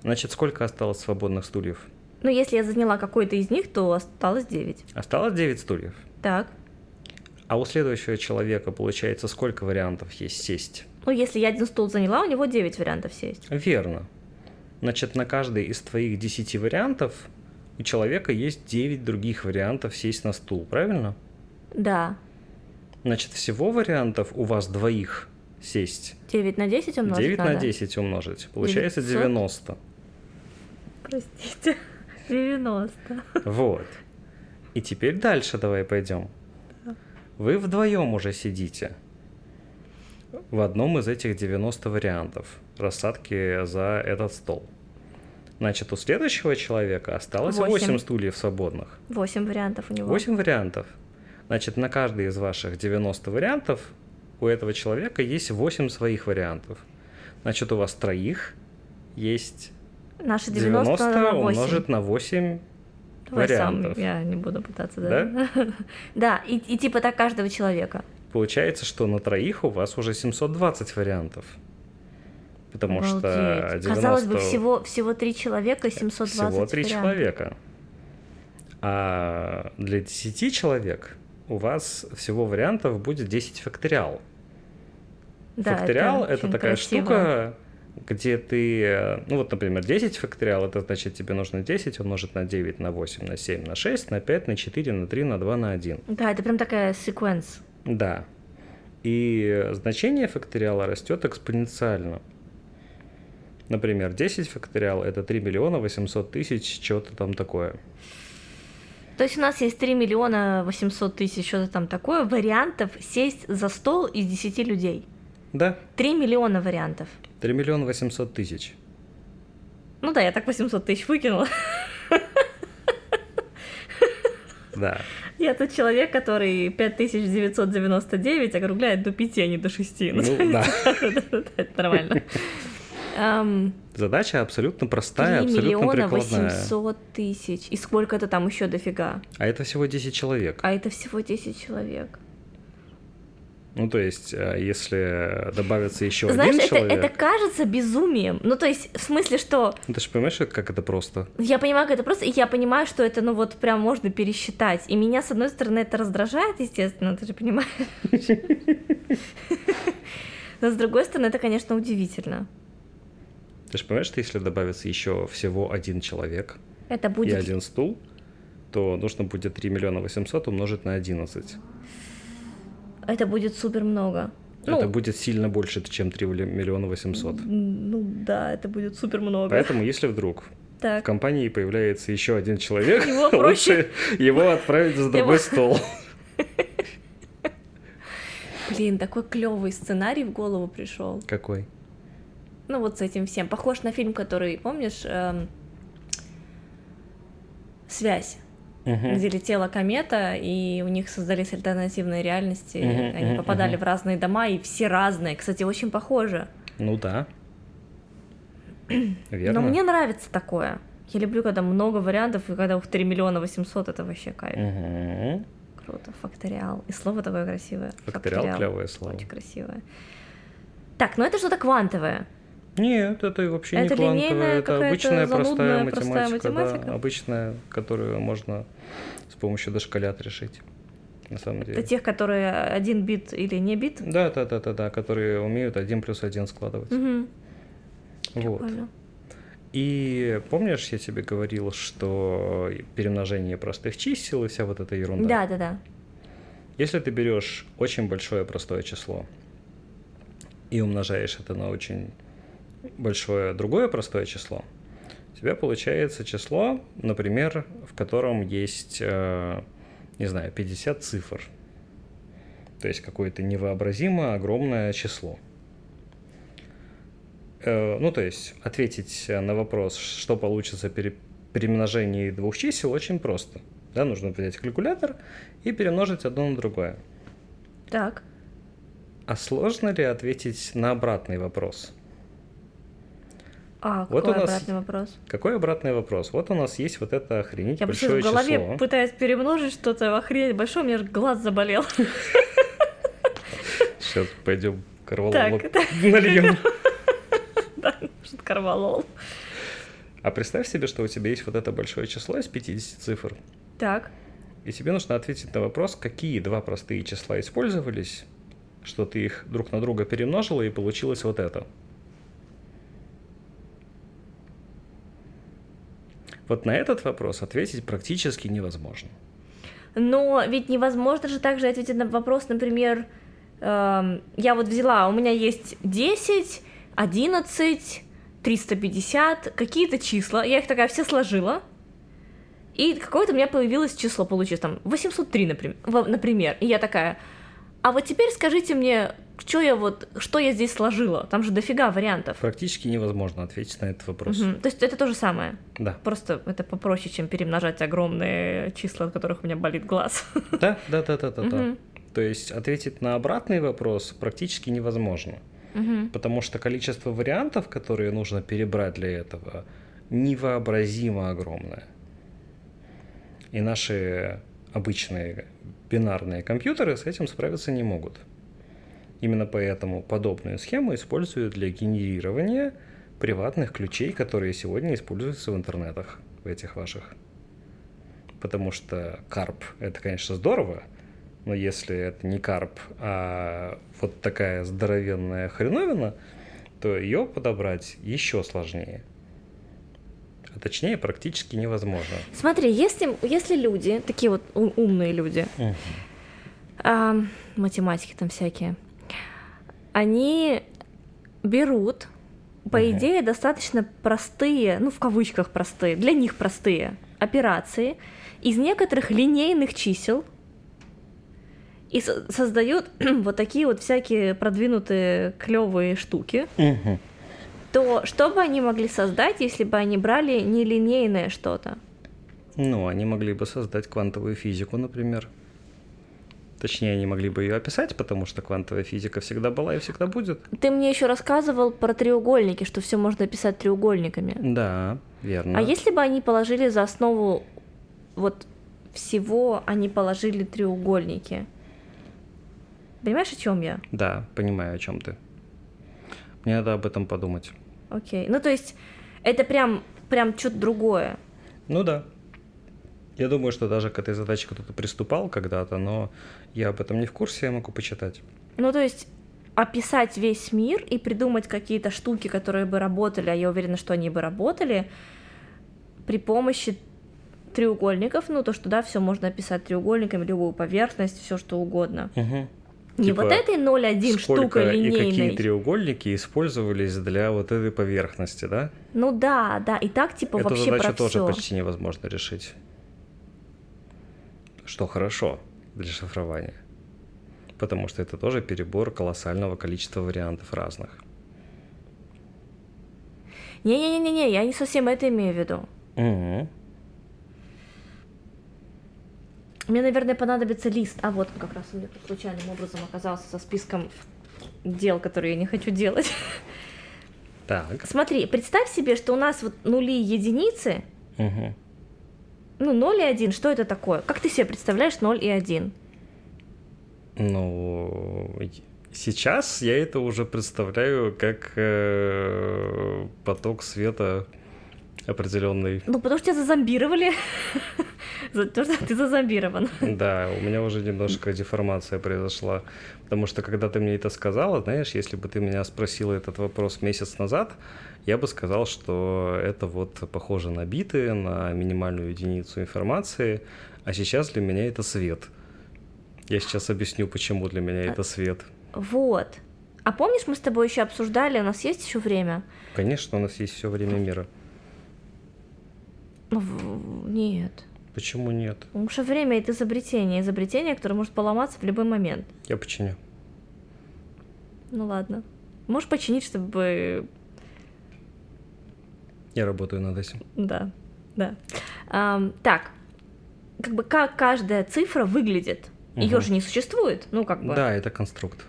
Значит, сколько осталось свободных стульев? Ну, если я заняла какой-то из них, то осталось 9. Осталось 9 стульев. Так. А у следующего человека, получается, сколько вариантов есть сесть? Ну, если я один стул заняла, у него 9 вариантов сесть. Верно. Значит, на каждый из твоих 10 вариантов у человека есть 9 других вариантов сесть на стул, правильно? Да. Значит, всего вариантов у вас двоих сесть 9 на 10 умножить 9 на надо? 10 умножить. Получается 900. 90. Простите. 90. Вот. И теперь дальше давай пойдем. Вы вдвоем уже сидите в одном из этих 90 вариантов рассадки за этот стол. Значит, у следующего человека осталось Восемь. 8 стульев свободных. 8 вариантов у него. 8 вариантов. Значит, на каждый из ваших 90 вариантов у этого человека есть 8 своих вариантов. Значит, у вас троих есть Наши 90, 90 на 8. умножить на 8 Давай сам, вариантов. я не буду пытаться, да? Да, и, и типа так каждого человека. Получается, что на троих у вас уже 720 вариантов. Потому что Обалдеть. 90... Казалось бы, всего, всего 3 человека, 720 всего 3 вариантов. человека. А для 10 человек у вас всего вариантов будет 10 факториал. Да, факториал это, очень такая красиво. штука, где ты, ну вот, например, 10 факториал, это значит тебе нужно 10 умножить на 9, на 8, на 7, на 6, на 5, на 4, на 3, на 2, на 1. Да, это прям такая секвенс. Да. И значение факториала растет экспоненциально. Например, 10 факториал это 3 миллиона 800 тысяч, чего-то там такое. То есть у нас есть 3 миллиона 800 тысяч, что-то там такое, вариантов сесть за стол из 10 людей. Да, 3 миллиона вариантов. 3 миллиона 800 тысяч. Ну да, я так 800 тысяч выкинула. Да. Я тот человек, который 5999 округляет до 5, а не до 6. Ну, да. Это нормально. Задача абсолютно простая, 3 абсолютно прикладная. 800 тысяч. И сколько это там еще дофига? А это всего 10 человек. А это всего 10 человек. Ну, то есть, э, если добавится еще Знаешь, один это, человек... это кажется безумием. Ну, то есть, в смысле, что Ну, ты же понимаешь, как это просто? я понимаю, как это просто, и я понимаю, что это, ну, вот прям можно пересчитать. И меня, с одной стороны, это раздражает, естественно, ты же понимаешь. Но с другой стороны, это, конечно, удивительно. Ты же понимаешь, что если добавится еще всего один человек Это и будет... один стул, то нужно будет 3 миллиона 800 умножить на 11. Это будет супер много. Ну, Это будет сильно больше, чем 3 миллиона 800. ну да, это будет супер много. Поэтому, если вдруг в Так. компании появляется еще один человек, Его проще. лучше его отправить за другой Его- стол. Блин, такой клевый сценарий в голову пришел. Какой? Ну вот с этим всем. Похож на фильм, который, помнишь, эм, «Связь», Мгм. где летела комета, и у них создались альтернативные реальности. Мгм, Они мгм, попадали мгм. в разные дома, и все разные. Кстати, очень похоже. Ну да. Верно. Но мне нравится такое. Я люблю, когда много вариантов, и когда ух, 3 миллиона 800, это вообще кайф. Мгм. Круто, факториал. И слово такое красивое. Факториал клевое слово. Очень красивое. Так, ну это что-то квантовое. Нет, это вообще Это не квантовая, это обычная простая математика, простая да, математика? обычная, которую можно с помощью дошколят решить. На самом Это деле. тех, которые один бит или не бит. Да, да, да, да, да, которые умеют один плюс один складывать. Мгм. Вот. Прикольно. И помнишь, я тебе говорил, что перемножение простых чисел и вся вот эта ерунда. Да, да, да. Если ты берешь очень большое простое число и умножаешь это на очень большое другое простое число, у тебя получается число, например, в котором есть, э, не знаю, 50 цифр. То есть какое-то невообразимо огромное число. Э, Ну, то есть ответить на вопрос, что получится при перемножении двух чисел, очень просто. Да, нужно взять калькулятор и перемножить одно на другое. Так. А сложно ли ответить на обратный вопрос? А, Вот какой у нас- обратный вопрос? Какой обратный вопрос? Вот у нас есть вот это охренеть Я большое в голове число. пытаюсь перемножить что-то охренеть большое, у меня же глаз заболел. Сейчас пойдем корвалол нальем. Да, что-то корвалол. А представь себе, что у тебя есть вот это большое число из 50 цифр, Так. и тебе нужно ответить на вопрос, какие два простые числа использовались, что ты их друг на друга перемножила, и получилось вот это. Вот на этот вопрос ответить практически невозможно. Но ведь невозможно же также ответить на вопрос, например, эм, я вот взяла, у меня есть 10, 11, 350, какие-то числа, я их такая все сложила, и какое-то у меня появилось число, получилось там 803, например, например, и я такая, а вот теперь скажите мне, что я вот, что я здесь сложила, там же дофига вариантов. Практически невозможно ответить на этот вопрос. Мгм. То есть это то же самое. Да. Просто это попроще, чем перемножать огромные числа, от которых у меня болит глаз. Да, да, да, да, да, да. Мгм. То есть ответить на обратный вопрос практически невозможно. Мгм. Потому что количество вариантов, которые нужно перебрать для этого, невообразимо огромное. И наши обычные бинарные компьютеры с этим справиться не могут. Именно поэтому подобную схему используют для генерирования приватных ключей, которые сегодня используются в интернетах, в этих ваших. Потому что карп — это, конечно, здорово, но если это не карп, а вот такая здоровенная хреновина, то ее подобрать еще сложнее. А точнее, практически невозможно. Смотри, если, если люди, такие вот умные люди, Мгм. а, математики там всякие, они берут, по Мгм. идее, достаточно простые, ну, в кавычках простые, для них простые операции из некоторых линейных чисел и со- создают вот такие вот всякие продвинутые клевые штуки, то что бы они могли создать, если бы они брали нелинейное что-то? Ну, они могли бы создать квантовую физику, например. Точнее, они могли бы ее описать, потому что квантовая физика всегда была и всегда будет. Ты мне еще рассказывал про треугольники, что все можно описать треугольниками. Да, верно. А если бы они положили за основу вот всего, они положили треугольники? Понимаешь, о чем я? Да, понимаю, о чем ты. Мне надо об этом подумать. Окей. Ну, то есть, это прям, прям что-то другое. Ну да. Я думаю, что даже к этой задаче кто-то приступал когда-то, но я об этом не в курсе, я могу почитать. Ну, то есть, описать весь мир и придумать какие-то штуки, которые бы работали, а я уверена, что они бы работали, при помощи треугольников, ну, то, что, да, все можно описать треугольниками, любую поверхность, все что угодно. Мгм. Не Типа, вот этой 0,1 Сколько штука и какие линейной. треугольники использовались для вот этой поверхности, да? Ну да, да, и так типа Эту вообще задачу про тоже все. почти невозможно решить. Что хорошо для шифрования. Потому что это тоже перебор колоссального количества вариантов разных. Не-не-не-не, я не совсем это имею в виду. Мгм. Мне, наверное, понадобится лист. А вот он как раз у меня тут случайным образом оказался со списком дел, которые я не хочу делать. Так. Смотри, представь себе, что у нас вот нули и единицы, Мгм. Ну 0 и 1, что это такое? Как ты себе представляешь 0 и 1? Ну, сейчас я это уже представляю как э, поток света определенный. Ну, потому что тебя зазомбировали. За то, что ты зазомбирован. Да, у меня уже немножко деформация произошла. Потому что когда ты мне это сказала, знаешь, если бы ты меня спросила этот вопрос месяц назад, я бы сказал, что это вот похоже на биты, на минимальную единицу информации, а сейчас для меня это свет. Я сейчас объясню, почему для меня это свет. Вот. А помнишь, мы с тобой еще обсуждали, у нас есть еще время? Конечно, у нас есть все время мира. Ну, Нет. Почему нет? Потому что время это изобретение. Изобретение, которое может поломаться в любой момент. Я починю. Ну ладно. Можешь починить, чтобы... Я работаю над этим. Да, да. Ам, так, как бы как каждая цифра выглядит? Ее Мгм. же не существует, ну как бы. Да, это конструкт.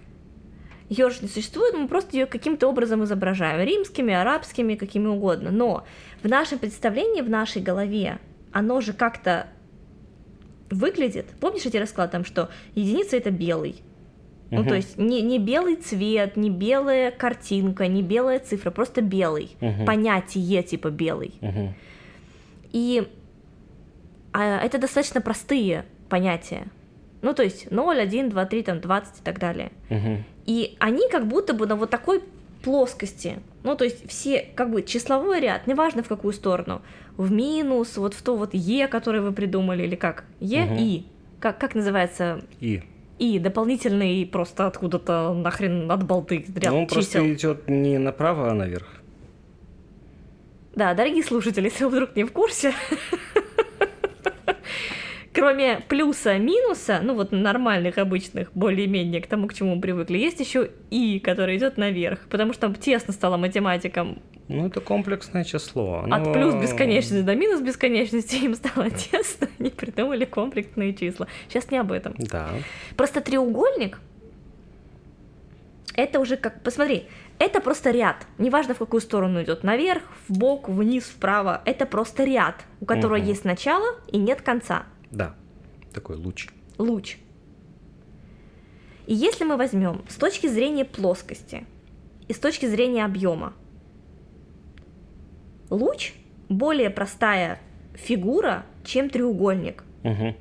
Ее же не существует, мы просто ее каким-то образом изображаем, римскими, арабскими, какими угодно. Но в нашем представлении, в нашей голове, оно же как-то выглядит. Помнишь, я тебе рассказала там, что единица это белый. Ну, то есть не, не белый цвет, не белая картинка, не белая цифра, просто белый. Мгм. Понятие типа белый. Мгм. И а, это достаточно простые понятия. Ну, то есть 0, 1, 2, 3, там, 20 и так далее. Мгм. И они как будто бы на вот такой плоскости. Ну, то есть все, как бы, числовой ряд, неважно в какую сторону, в минус, вот в то вот Е, которое вы придумали, или как? Е, Мгм. И. Как, как называется? И. И, дополнительный просто откуда-то нахрен от болты ряд Ну, он чисел. просто идет не направо, а наверх. Да, дорогие слушатели, если вы вдруг не в курсе, кроме плюса, минуса, ну вот нормальных, обычных, более-менее к тому, к чему мы привыкли, есть еще и, который идет наверх, потому что там тесно стало математикам. Ну, это комплексное число. От оно- плюс бесконечности до минус бесконечности им стало тесно, они придумали комплексные числа. Сейчас не об этом. Да. Просто треугольник это уже как, посмотри, это просто ряд, неважно в какую сторону идет, наверх, в бок, вниз, вправо, это просто ряд, у которого Мгм. есть начало и нет конца, Да. Такой луч. луч. И если мы возьмем с точки зрения плоскости и с точки зрения объема, луч более простая фигура, чем треугольник, Мгм.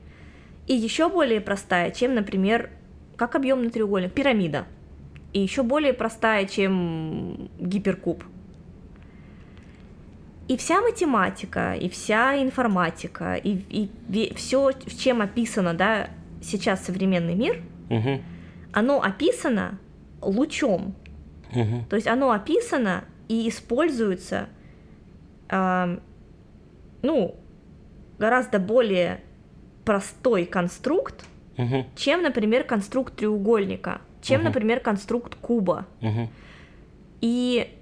и еще более простая, чем, например, как объемный треугольник, пирамида. И еще более простая, чем гиперкуб. И вся математика, и вся информатика, и, все, чем описано да, сейчас современный мир, Мгм. оно описано лучом. Мгм. То есть оно описано и используется, ам, ну, гораздо более простой конструкт, Мгм, чем, например, конструкт треугольника, чем, Мгм. например, конструкт куба. мгм. И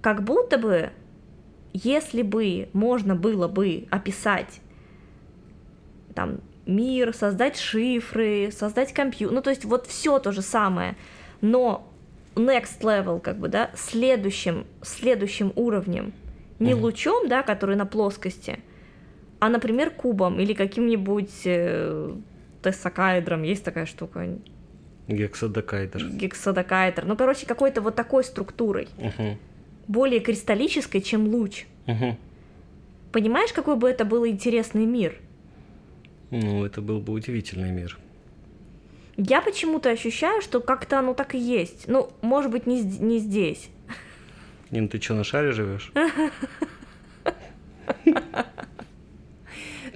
как будто бы, если бы можно было бы описать там мир, создать шифры, создать компьютер, ну то есть вот все то же самое, но next level, как бы, да, следующим, следующим уровнем, не Мгм. лучом, да, который на плоскости, а, например, кубом или каким-нибудь э, тессакаэдром, есть такая штука, Гексадекайдер. гексадокаэдр, ну, короче, какой-то вот такой структурой, Мгм, более кристаллической, чем луч. мгм. Понимаешь, какой бы это был интересный мир? Ну, это был бы удивительный мир. Я почему-то ощущаю, что как-то оно так и есть. Ну, может быть, не, не здесь. Нин, ты что, на шаре живешь?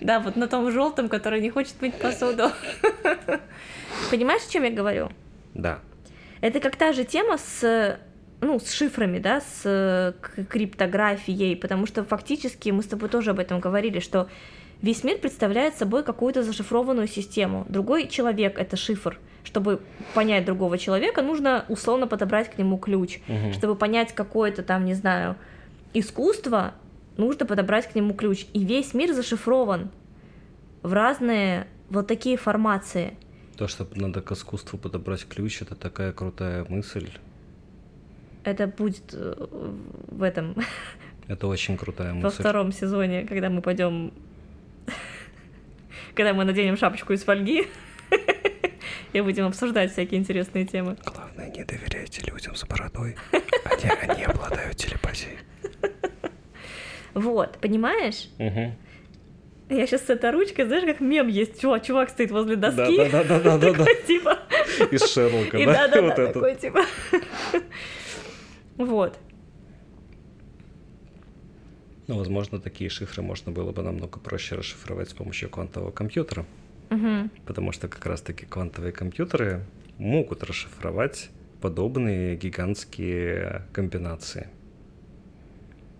Да, вот на том желтом, который не хочет мыть посуду. Понимаешь, о чем я говорю? Да. Это как та же тема с ну, с шифрами, да, с э, криптографией, потому что фактически мы с тобой тоже об этом говорили, что весь мир представляет собой какую-то зашифрованную систему. Другой человек — это шифр. Чтобы понять другого человека, нужно условно подобрать к нему ключ. Мгм. Чтобы понять какое-то там, не знаю, искусство, нужно подобрать к нему ключ. И весь мир зашифрован в разные вот такие формации. То, что надо к искусству подобрать ключ, это такая крутая мысль. Это будет э, в этом Это очень крутая во мысль. втором сезоне, когда мы пойдем, когда мы наденем шапочку из фольги и будем обсуждать всякие интересные темы. Главное, не доверяйте людям с бородой. Они, они обладают телепатией. Вот, понимаешь? Угу. Я сейчас с этой ручкой, знаешь, как мем есть, чувак, чувак стоит возле Да, доски, да, да, да, да, да, да. типа, Из Шерлока, да? да-да-да, Вот это. такой, типа. Вот. Ну, возможно, такие шифры можно было бы намного проще расшифровать с помощью квантового компьютера, Мгм. потому что как раз-таки квантовые компьютеры могут расшифровать подобные гигантские комбинации,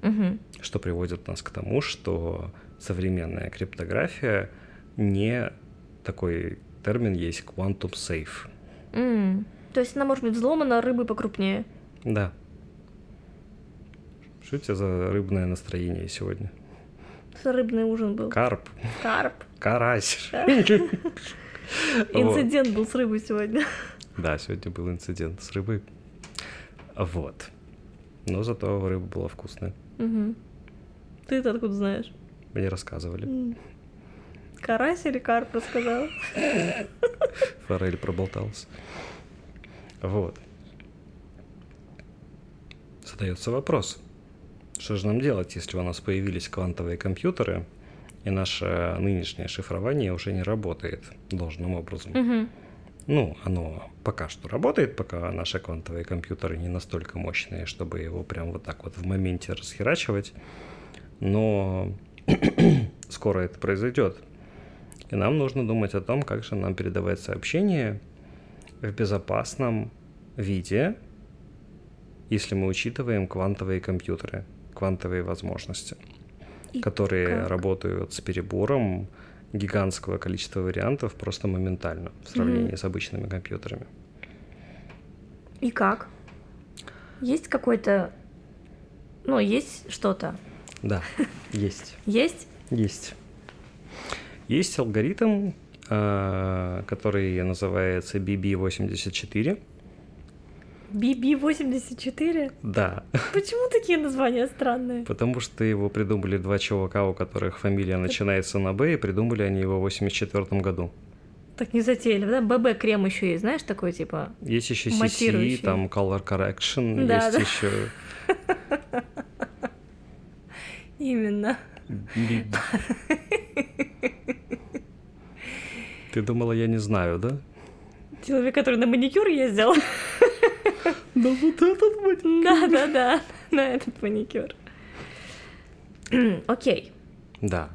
Мгм. что приводит нас к тому, что современная криптография не такой термин есть quantum safe. М. То есть она может быть взломана рыбой покрупнее. Да. Что у тебя за рыбное настроение сегодня? Рыбный ужин был. Карп, Карп. карась. Инцидент был с рыбой сегодня. Да, сегодня был инцидент с рыбой. Вот. Но зато рыба была вкусная. Мгм. Ты-то откуда знаешь? Мне рассказывали. Карась или карп рассказал? Форель проболтался. Вот. Задается вопрос. Что же нам делать, если у нас появились квантовые компьютеры, и наше нынешнее шифрование уже не работает должным образом? Мгм. Ну, оно пока что работает, пока наши квантовые компьютеры не настолько мощные, чтобы его прям вот так вот в моменте расхерачивать. Но скоро это произойдет. И нам нужно думать о том, как же нам передавать сообщения в безопасном виде, если мы учитываем квантовые компьютеры, квантовые возможности, И которые как? работают с перебором гигантского количества вариантов просто моментально в сравнении Мгм. с обычными компьютерами. И как? Есть какой-то... Ну, есть что-то? Да, есть. Есть? Есть. Есть алгоритм, а, который называется BB84. BB-84? Да, Почему такие названия странные? потому что его придумали два чувака, у которых фамилия начинается на Б, и придумали они его в 84 году. Так не затейливо, да? ББ крем еще есть, знаешь, такой типа... Есть еще. CC, там Color Correction, Да, есть да. еще... Именно. Ты думала, я не знаю, да? Человек, который на маникюр ездил. Да вот этот вот. Да, да, да, на этот маникюр. Окей. Да.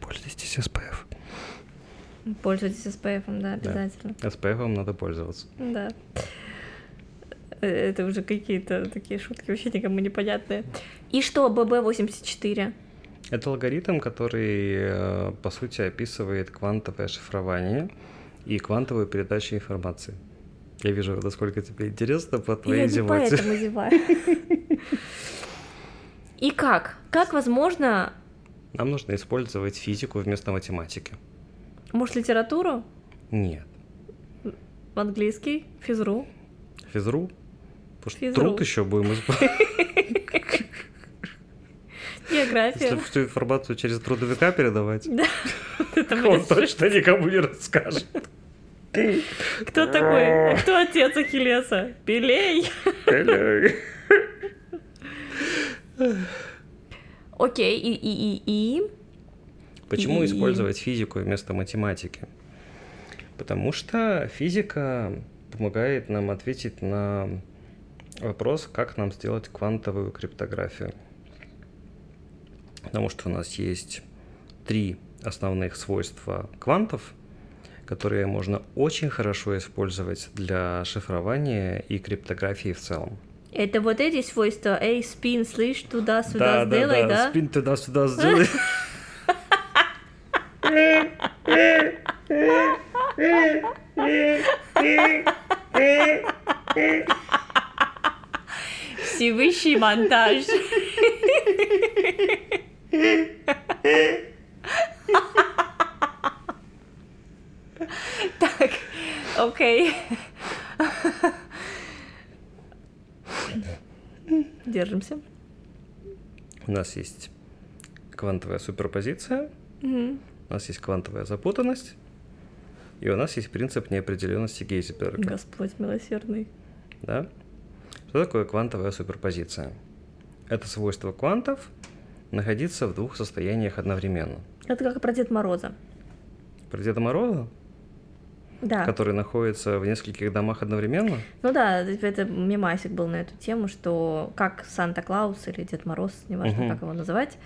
Пользуйтесь SPF. Пользуйтесь SPF, да, обязательно. SPF надо пользоваться. Да. Э, Это уже какие-то такие шутки вообще никому непонятные. И что, ББ-84? Это алгоритм, который, э, по сути, описывает квантовое шифрование и квантовую передачу информации. Я вижу, насколько тебе интересно по твоей Я зевоте. поэтому зеваю. И как? Как возможно, Нам нужно использовать физику вместо математики. может, литературу, Нет. английский, физру? Физру? Потому что Физру. труд еще будем использовать. География. Если всю информацию через трудовика передавать, Да. Он точно никому не расскажет. Кто такой? Кто отец Ахиллеса? Пелей. Окей, и, и, и, и... Почему И- использовать физику вместо математики? Потому что физика помогает нам ответить на вопрос, как нам сделать квантовую криптографию. Потому что у нас есть три основных свойства квантов, которые можно очень хорошо использовать для шифрования и криптографии в целом. Это вот эти свойства. Эй, спин, слышь, туда-сюда сделай, да? спин туда-сюда сделай. Всевышний монтаж. Так, окей. Держимся. У нас есть квантовая суперпозиция, у нас есть квантовая запутанность, и у нас есть принцип неопределенности Гейзенберга. Господь милосердный. Да? Что такое квантовая суперпозиция? Это свойство квантов находиться в двух состояниях одновременно. Это как про Дед Мороза. Про Деда Мороза, Да. который находится в нескольких домах одновременно, Ну да, это мемасик был на эту тему, что как Санта-Клаус или Дед Мороз, неважно, Мгм. как его называть,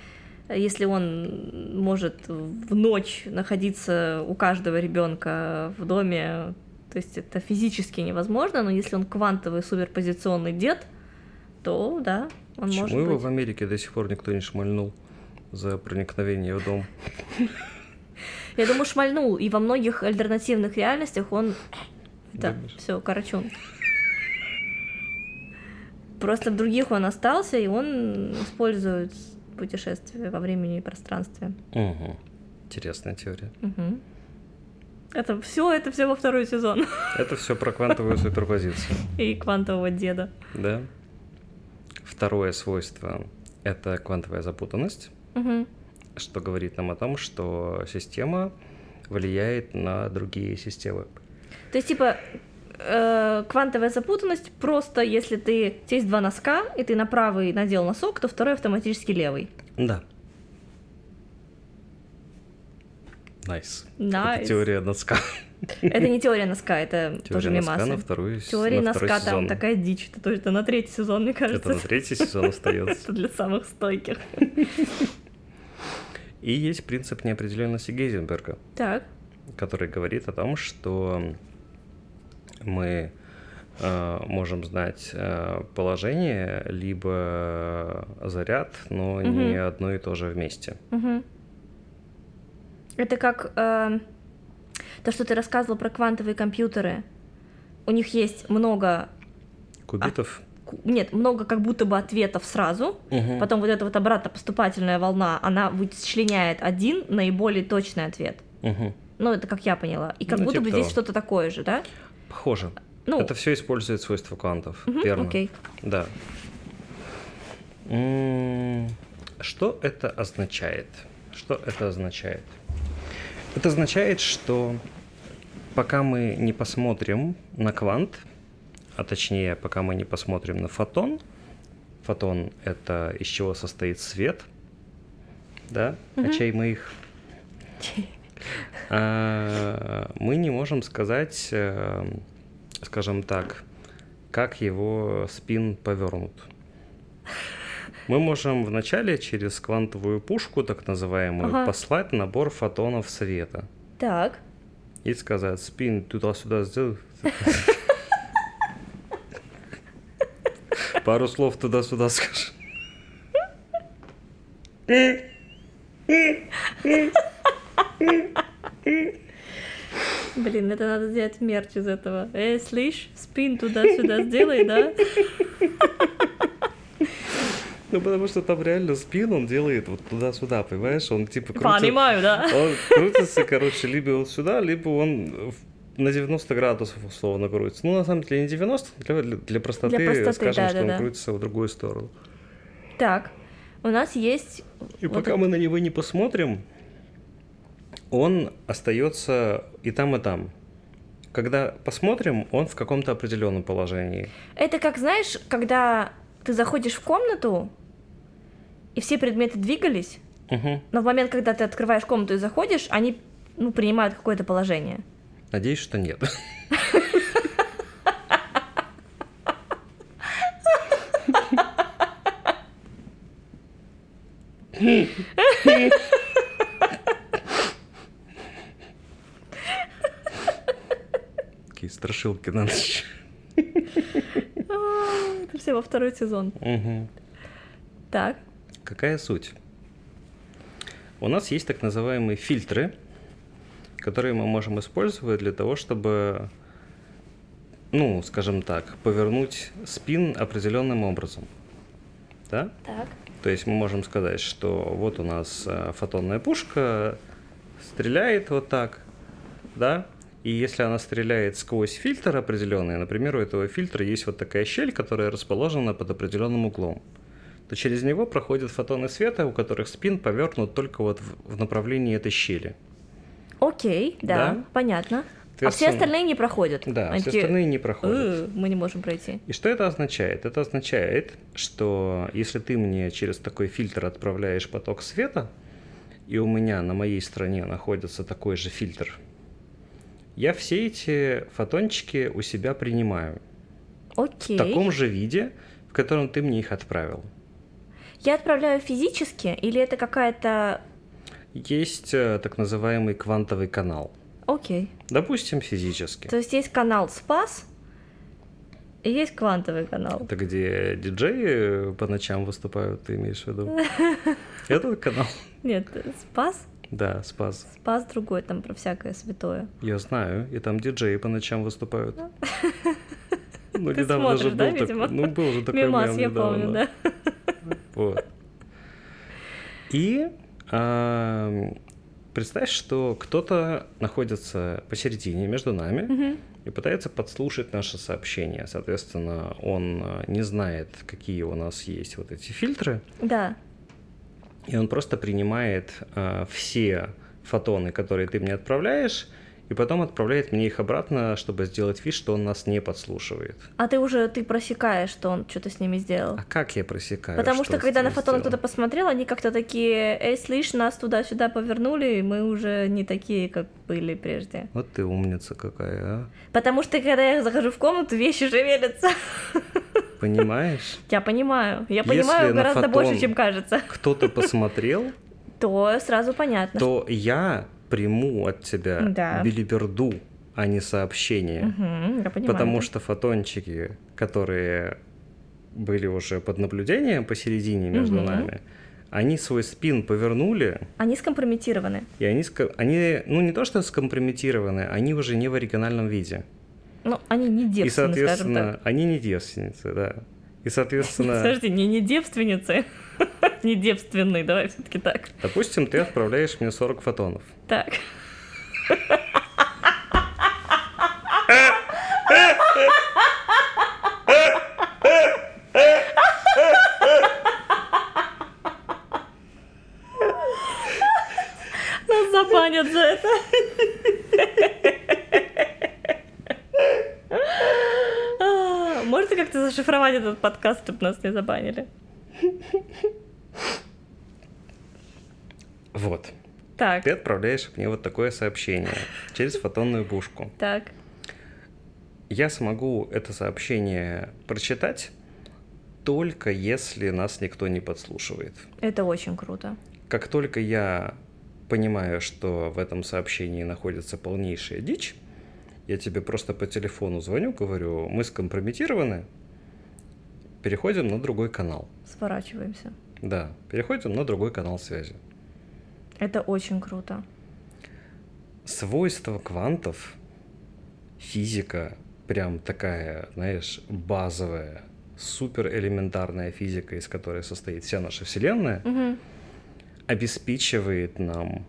если он может в ночь находиться у каждого ребенка в доме, то есть это физически невозможно, но если он квантовый суперпозиционный дед, то да, он почему может его быть. в Америке до сих пор никто не шмальнул за проникновение в дом? Я думаю, шмальнул, и во многих альтернативных реальностях он... Да, все, Карачун. Просто в других он остался, и он использует путешествия во времени и пространстве. Угу. Интересная теория. Мгм. Это все, это все во второй сезон. Это все про квантовую суперпозицию. И квантового деда. Да. Второе свойство — это квантовая запутанность, Мгм. что говорит нам о том, что система влияет на другие системы. То есть, типа, э, квантовая запутанность просто если ты... У тебя есть два носка, и ты на правый надел носок, то второй автоматически левый. Да. Nice. Nice. Это теория носка. Это не теория носка, это тоже Теория носка мемасы. на вторую Теория на носка там такая дичь. Это тоже на третий сезон, мне кажется. Это на третий сезон остается. Это для самых стойких. И есть принцип неопределенности Гейзенберга, Так. который говорит о том, что мы э, можем знать э, положение, либо заряд, но не Мгм. одно и то же вместе. Мгм. Это как э, то, что ты рассказывал про квантовые компьютеры. У них есть много, Кубитов. ку- нет, много как будто бы ответов сразу. Мгм. Потом вот эта вот обратно поступательная волна, она вычленяет один наиболее точный ответ. Мгм. Ну, это как я поняла. И как Ну, будто типа бы здесь того. что-то такое же, да? Похоже. Ну, Это все использует свойства квантов. мгм, Верно. окей. Да. Что это означает? Что это означает? Это означает, что пока мы не посмотрим на квант, а точнее, пока мы не посмотрим на фотон, фотон — это из чего состоит свет, да, Мгм. очей мы их, а, мы не можем сказать, э, скажем так, как его спин повернут. Мы можем вначале через квантовую пушку, так называемую, Ага. послать набор фотонов света Так. и сказать спин туда-сюда сделай. Пару слов туда-сюда скажи. Блин, это надо сделать мерч из этого. Эй, слышь, спин туда-сюда сделай, да? Ну, потому что там реально спин он делает вот туда-сюда, понимаешь? Он типа крутится... Понимаю, да. Он крутится, короче, либо вот сюда, либо он на 90 градусов условно крутится. Ну, на самом деле не 90, для, для- простоты, Для простоты, скажем, что да-да-да. он крутится в другую сторону. Так, у нас есть... И вот пока мы на него не посмотрим, он остается и там, и там. Когда посмотрим, он в каком-то определенном положении. Это как, знаешь, когда ты заходишь в комнату, и все предметы двигались, Мгм. но в момент, когда ты открываешь комнату и заходишь, они ну, принимают какое-то положение. Надеюсь, что нет. Такие страшилки на ночь. Это все во второй сезон. Так, Какая суть? У нас есть так называемые фильтры, которые мы можем использовать для того, чтобы, ну, скажем так, повернуть спин определенным образом. Да? так. То есть мы можем сказать, что вот у нас э, фотонная пушка стреляет вот так, да, и если она стреляет сквозь фильтр определенный, например, у этого фильтра есть вот такая щель, которая расположена под определенным углом, то через него проходят фотоны света, у которых спин повернут только вот в в направлении этой щели. Окей, да, Да? понятно. А все остальные не проходят. Да, Они все остальные не проходят. «Э, Мы не можем пройти. И что это означает? Это означает, что если ты мне через такой фильтр отправляешь поток света, и у меня на моей стороне находится такой же фильтр, я все эти фотончики у себя принимаю Окей. в таком же виде, в котором ты мне их отправил. Я отправляю физически, или это какая-то... Есть э, так называемый квантовый канал. Окей. Допустим, физически. То есть есть канал Спас, и есть квантовый канал. Это где диджеи по ночам выступают, ты имеешь в виду? Этот канал? Нет, Спас? Да, спас. Спас другой, там про всякое святое. Я знаю, и там диджеи по ночам выступают. Ну, Ты недавно же был такой, ну, был же такой Мимас, мем я недавно. Вот. И ам, представь, что кто-то находится посередине между нами Мгм. и пытается подслушать наше сообщение. Соответственно, он а, не знает, какие у нас есть вот эти фильтры, Да. и он просто принимает а, все фотоны, которые ты мне отправляешь, и потом отправляет мне их обратно, чтобы сделать вид, что он нас не подслушивает. А ты уже ты просекаешь, что он что-то с ними сделал. А как я просекаю? Потому что, с когда на сделал? кто-то посмотрел, они как-то такие, эй, слышь, нас туда-сюда повернули, и мы уже не такие, как были прежде. Вот ты умница какая, а? Потому что, когда я захожу в комнату, вещи шевелятся. Понимаешь? Я понимаю. Я Если понимаю на гораздо фотон- больше, чем кажется. Кто-то посмотрел, То сразу понятно. то я приму от тебя Да. билиберду, а не сообщение. Мгм, я понимаю. Потому что фотончики, которые были уже под наблюдением посередине между Мгм. нами, они свой спин повернули, Они скомпрометированы. и они, они, ну не то что скомпрометированы, они уже не в оригинальном виде. Ну, они не и, девственны, скажем соответственно, они не девственницы, да. И, соответственно, Подожди, не, не девственницы. не девственные, давай все таки так. допустим, ты отправляешь мне 40 фотонов. Так. Нас забанят за это. А, Можно как-то зашифровать этот подкаст, чтобы нас не забанили? Вот. Так, Ты отправляешь мне вот такое сообщение через фотонную пушку. так. Я смогу это сообщение прочитать только если нас никто не подслушивает. Это очень круто. Как только я понимаю, что в этом сообщении находится полнейшая дичь, я тебе просто по телефону звоню, говорю, мы скомпрометированы, переходим на другой канал. Сворачиваемся. Да, переходим на другой канал связи. Это очень круто. Свойства квантов, физика, прям такая, знаешь, базовая, супер элементарная физика, из которой состоит вся наша Вселенная, Мгм. обеспечивает нам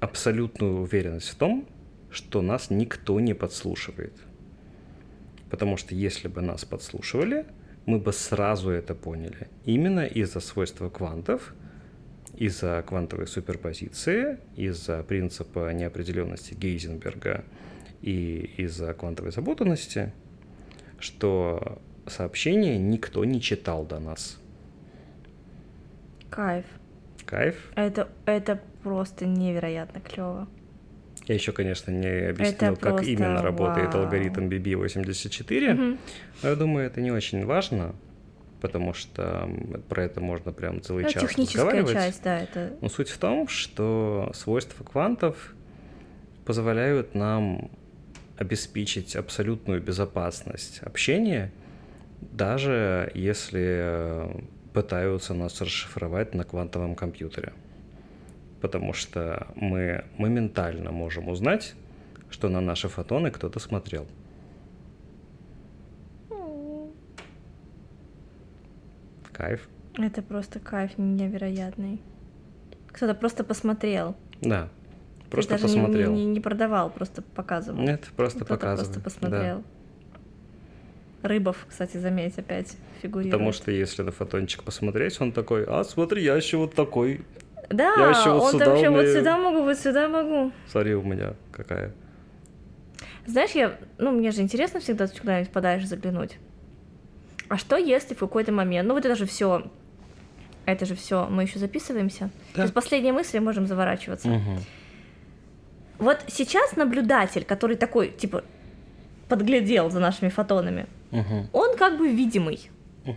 абсолютную уверенность в том, что нас никто не подслушивает. Потому что если бы нас подслушивали, мы бы сразу это поняли. Именно из-за свойства квантов, из-за квантовой суперпозиции, из-за принципа неопределенности Гейзенберга и из-за квантовой запутанности, что сообщение никто не читал до нас. Кайф. Кайф. Это, это просто невероятно клево. Я еще, конечно, не объяснил, Это как именно работает вау. алгоритм BB84, Мгм. но я думаю, это не очень важно, потому что про это можно прям целый Ну, час техническая разговаривать. часть, да, это... Но суть в том, что свойства квантов позволяют нам обеспечить абсолютную безопасность общения, даже если э, пытаются нас расшифровать на квантовом компьютере. Потому что мы моментально можем узнать, что на наши фотоны кто-то смотрел. Кайф. Это просто кайф невероятный. Кто-то просто посмотрел. Да. Просто Ты даже не- посмотрел. Не, не продавал, просто показывал. Нет, просто Кто-то показываю. просто посмотрел. Рыбов, кстати, заметь, опять фигурирует. Потому что если на фотончик посмотреть, он такой, а смотри, я еще вот такой. Да, я ещё вот он сюда там вообще вот умею. сюда могу, вот сюда могу. Смотри, у меня какая. Знаешь, я, ну, мне же интересно всегда куда-нибудь подаешь заглянуть. А что если в какой-то момент, ну вот это же все, это же все, мы еще записываемся. Да. То есть последние мысли можем заворачиваться. Мгм. Вот сейчас наблюдатель, который такой, типа, подглядел за нашими фотонами, Мгм. он как бы видимый,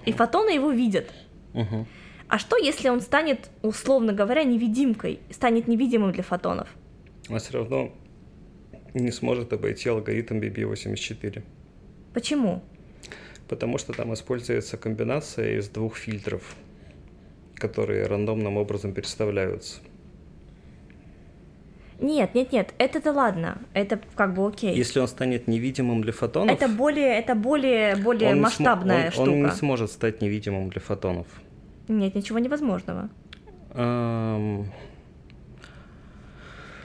и фотоны его видят. Мгм. А что, если он станет, условно говоря, невидимкой, станет невидимым для фотонов? А все равно не сможет обойти алгоритм BB84. Почему? Потому что там используется комбинация из двух фильтров, которые рандомным образом переставляются. Нет, нет, нет, это-то ладно, это как бы окей. Если он станет невидимым для фотонов, Это более, это более, более он масштабная он- штука. Он не сможет стать невидимым для фотонов. Нет, ничего невозможного. Эм,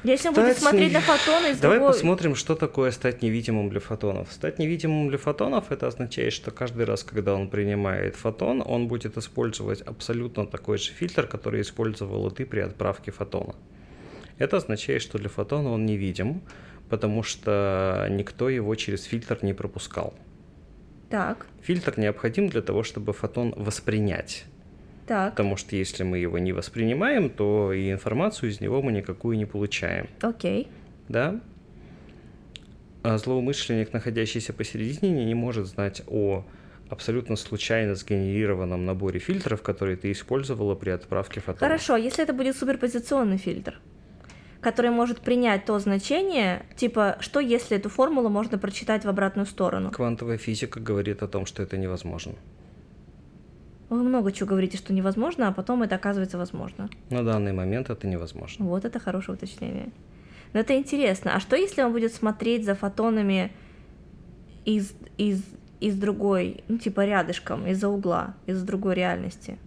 Если он будет Стать смотреть не- на фотоны из Давай другой... посмотрим, что такое стать невидимым для фотонов. Стать невидимым для фотонов это означает, что каждый раз, когда он принимает фотон, он будет использовать абсолютно такой же фильтр, который использовал и ты при отправке фотона. Это означает, что для фотона он невидим, потому что никто его через фильтр не пропускал. Так, Фильтр необходим для того, чтобы фотон воспринять. Так, Потому что если мы его не воспринимаем, то и информацию из него мы никакую не получаем. окей. да? А злоумышленник, находящийся посередине, не может знать о абсолютно случайно сгенерированном наборе фильтров, которые ты использовала при отправке фотона. Хорошо, если это будет суперпозиционный фильтр, который может принять то значение, типа, что если эту формулу можно прочитать в обратную сторону? Квантовая физика говорит о том, что это невозможно. Вы много чего говорите, что невозможно, а потом это оказывается возможно. На данный момент это невозможно. Вот это хорошее уточнение. Но это интересно. А что если он будет смотреть за фотонами из, из, из другой, ну типа рядышком, из-за угла, из другой реальности?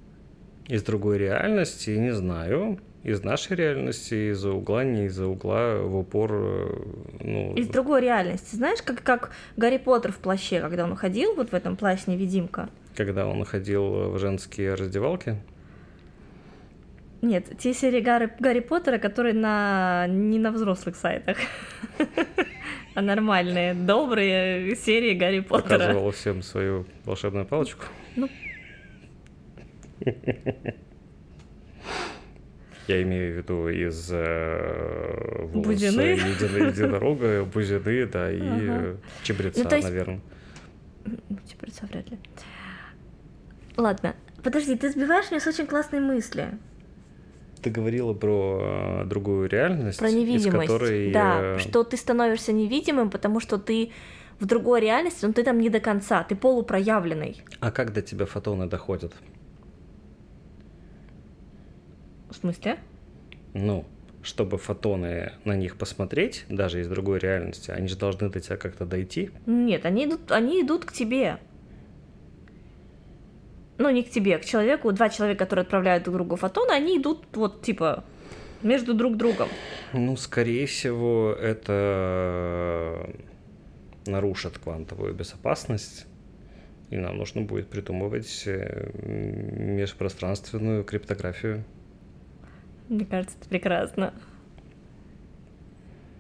Из другой реальности, не знаю. Из нашей реальности, из-за угла, не из-за угла, в упор, э, ну... Из другой реальности. Знаешь, как, как Гарри Поттер в плаще, когда он ходил вот в этом плащ-невидимка? Когда он ходил в женские раздевалки. Нет, те серии Гарри, Гарри Поттера, которые на, не на взрослых сайтах, а нормальные, добрые серии Гарри Поттера. Показывал всем свою волшебную палочку. Ну. Я имею в виду из э, волоса Бузины? едино- единорога, бузины, да, и Ага. чебреца, Ну, есть- наверное. Чебреца вряд ли. Ладно, подожди, ты сбиваешь меня с очень классной мысли. Ты говорила про э, другую реальность, Про из невидимость. которой... Да, э, что ты становишься невидимым, потому что ты в другой реальности, но ты там не до конца, ты полупроявленный. А как до тебя фотоны доходят? В смысле? Ну, чтобы фотоны на них посмотреть, даже из другой реальности, они же должны до тебя как-то дойти. Нет, они идут, они идут к тебе. Ну, не к тебе, к человеку. Два человека, которые отправляют друг другу фотоны, они идут вот типа между друг другом. Ну, скорее всего, это нарушит квантовую безопасность, и нам нужно будет придумывать э, межпространственную криптографию. Мне кажется, это прекрасно.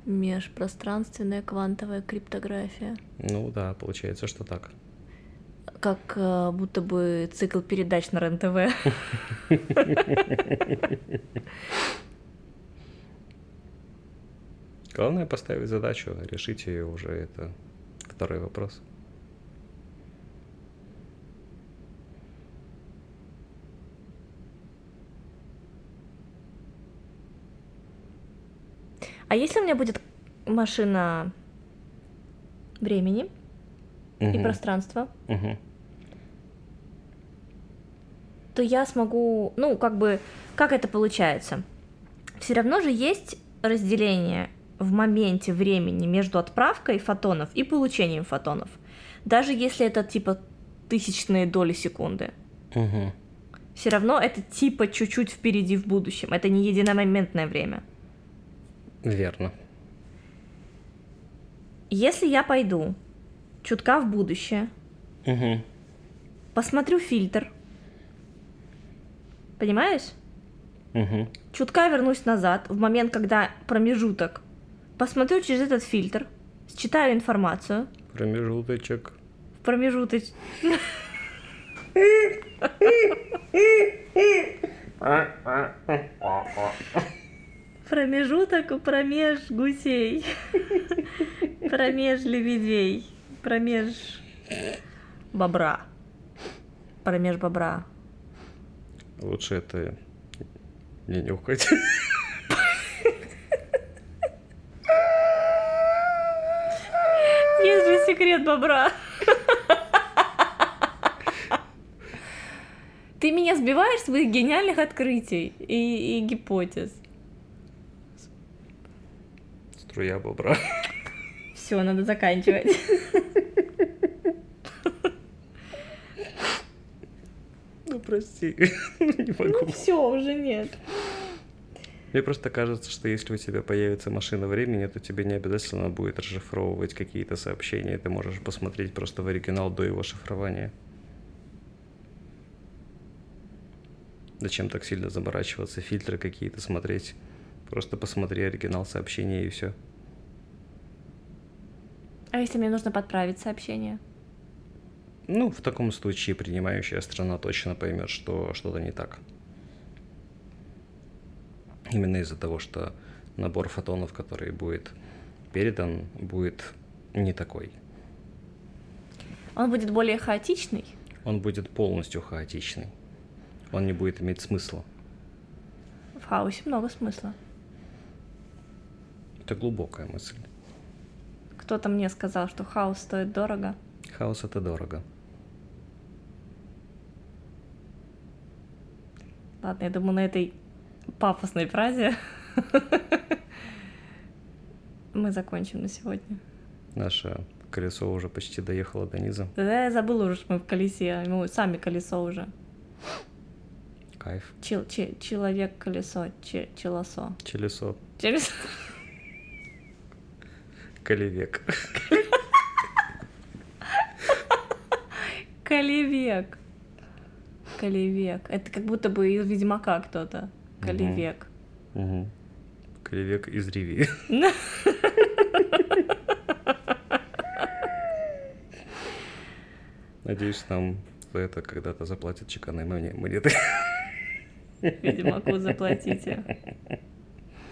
Межпространственная квантовая криптография. Ну да, получается, что так. Как э, будто бы цикл передач на РЕН-ТВ. Главное поставить задачу, решить ее уже это второй вопрос. А если у меня будет машина времени и Мгм. пространства, Мгм. То я смогу, ну, как бы, как это получается? Все равно же есть разделение в моменте времени между отправкой фотонов и получением фотонов. Даже если это типа тысячные доли секунды. Мгм. Все равно это типа чуть-чуть впереди в будущем. Это не единомоментное время. Верно. Если я пойду чутка в будущее, Мгм. посмотрю фильтр, понимаешь? Мгм. Чутка вернусь назад, в момент, когда промежуток, посмотрю через этот фильтр, считаю информацию, Промежуточек. в промежуточ... Промежуток промеж гусей, промеж лебедей, промеж бобра, промеж бобра. Лучше это не нюхать. Есть же секрет бобра. Ты меня сбиваешь с своих гениальных открытий и, и гипотез. Струя бобра. Все, надо заканчивать. Ну, прости. Не могу. Все, уже нет. Мне просто кажется, что если у тебя появится машина времени, то тебе не обязательно будет расшифровывать какие-то сообщения. Ты можешь посмотреть просто в оригинал до его шифрования. Зачем так сильно заморачиваться, фильтры какие-то смотреть? Просто посмотри оригинал сообщения и все. А если мне нужно подправить сообщение? Ну, в таком случае принимающая страна точно поймет, что что-то не так. Именно из-за того, что набор фотонов, который будет передан, будет не такой. Он будет более хаотичный? Он будет полностью хаотичный. Он не будет иметь смысла. В хаосе много смысла. Это глубокая мысль. Кто-то мне сказал, что хаос стоит дорого. Хаос это дорого. Ладно, я думаю, на этой пафосной фразе мы закончим на сегодня. Наше колесо уже почти доехало до низа. Да я забыла уже, что мы в колесе, мы сами колесо уже. Кайф. Чел- че- человек-колесо, че- челосо. Челесо. Через... Колевек. Колевек. Колевек. Это как будто бы из Ведьмака кто-то. Колевек. Угу. Колевек из Риви. Надеюсь, нам за это когда-то заплатят чеканной моне- монеты. Ведьмаку заплатите.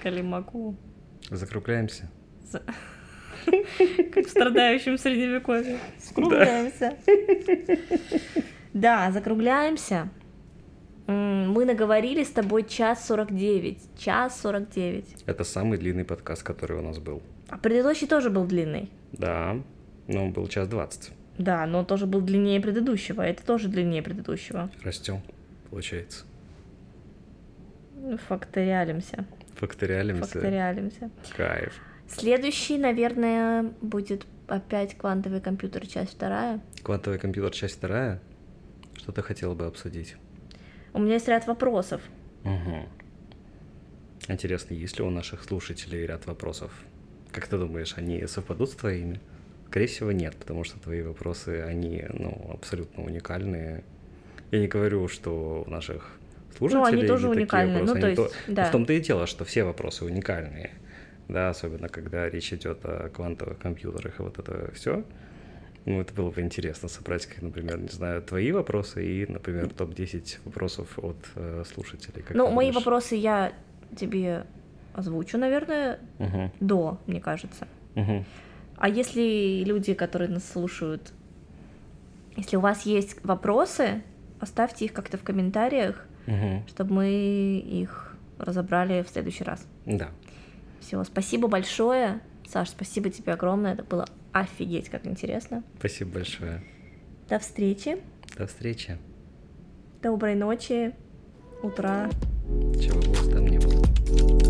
Калимаку. Закругляемся. За- Как в страдающем средневековье. Скругляемся. Да, закругляемся. М, Мы наговорили с тобой час сорок девять. Час сорок девять. Это самый длинный подкаст, который у нас был. А предыдущий тоже был длинный. Да, но он был час двадцать. Да, но он тоже был длиннее предыдущего. Это тоже длиннее предыдущего. Растем, получается. Факториалимся. Факториалимся. Факториалимся. Кайф. Следующий, наверное, будет опять квантовый компьютер, часть вторая. Квантовый компьютер, часть вторая. Что ты хотела бы обсудить? У меня есть ряд вопросов. Угу. Интересно, есть ли у наших слушателей ряд вопросов? Как ты думаешь, они совпадут с твоими? Скорее всего, нет, потому что твои вопросы, они, ну, абсолютно уникальные. Я не говорю, что у наших слушателей Ну, они тоже уникальные, ну, вопросы, то они есть, да. В том-то и дело, что все вопросы уникальные, да, особенно когда речь идет о квантовых компьютерах и вот это все. Ну, это было бы интересно собрать, как, например, не знаю, твои вопросы и, например, топ-10 вопросов от э, слушателей. Как ну, мои думаешь? вопросы я тебе озвучу, наверное, Мгм, до, мне кажется. мгм. А если люди, которые нас слушают, если у вас есть вопросы, оставьте их как-то в комментариях, Мгм. чтобы мы их разобрали в следующий раз. Да. Все, спасибо большое. Саш, спасибо тебе огромное. Это было Офигеть, как интересно. Спасибо большое. До встречи. До встречи. Доброй ночи, утра. Чего бы там не было.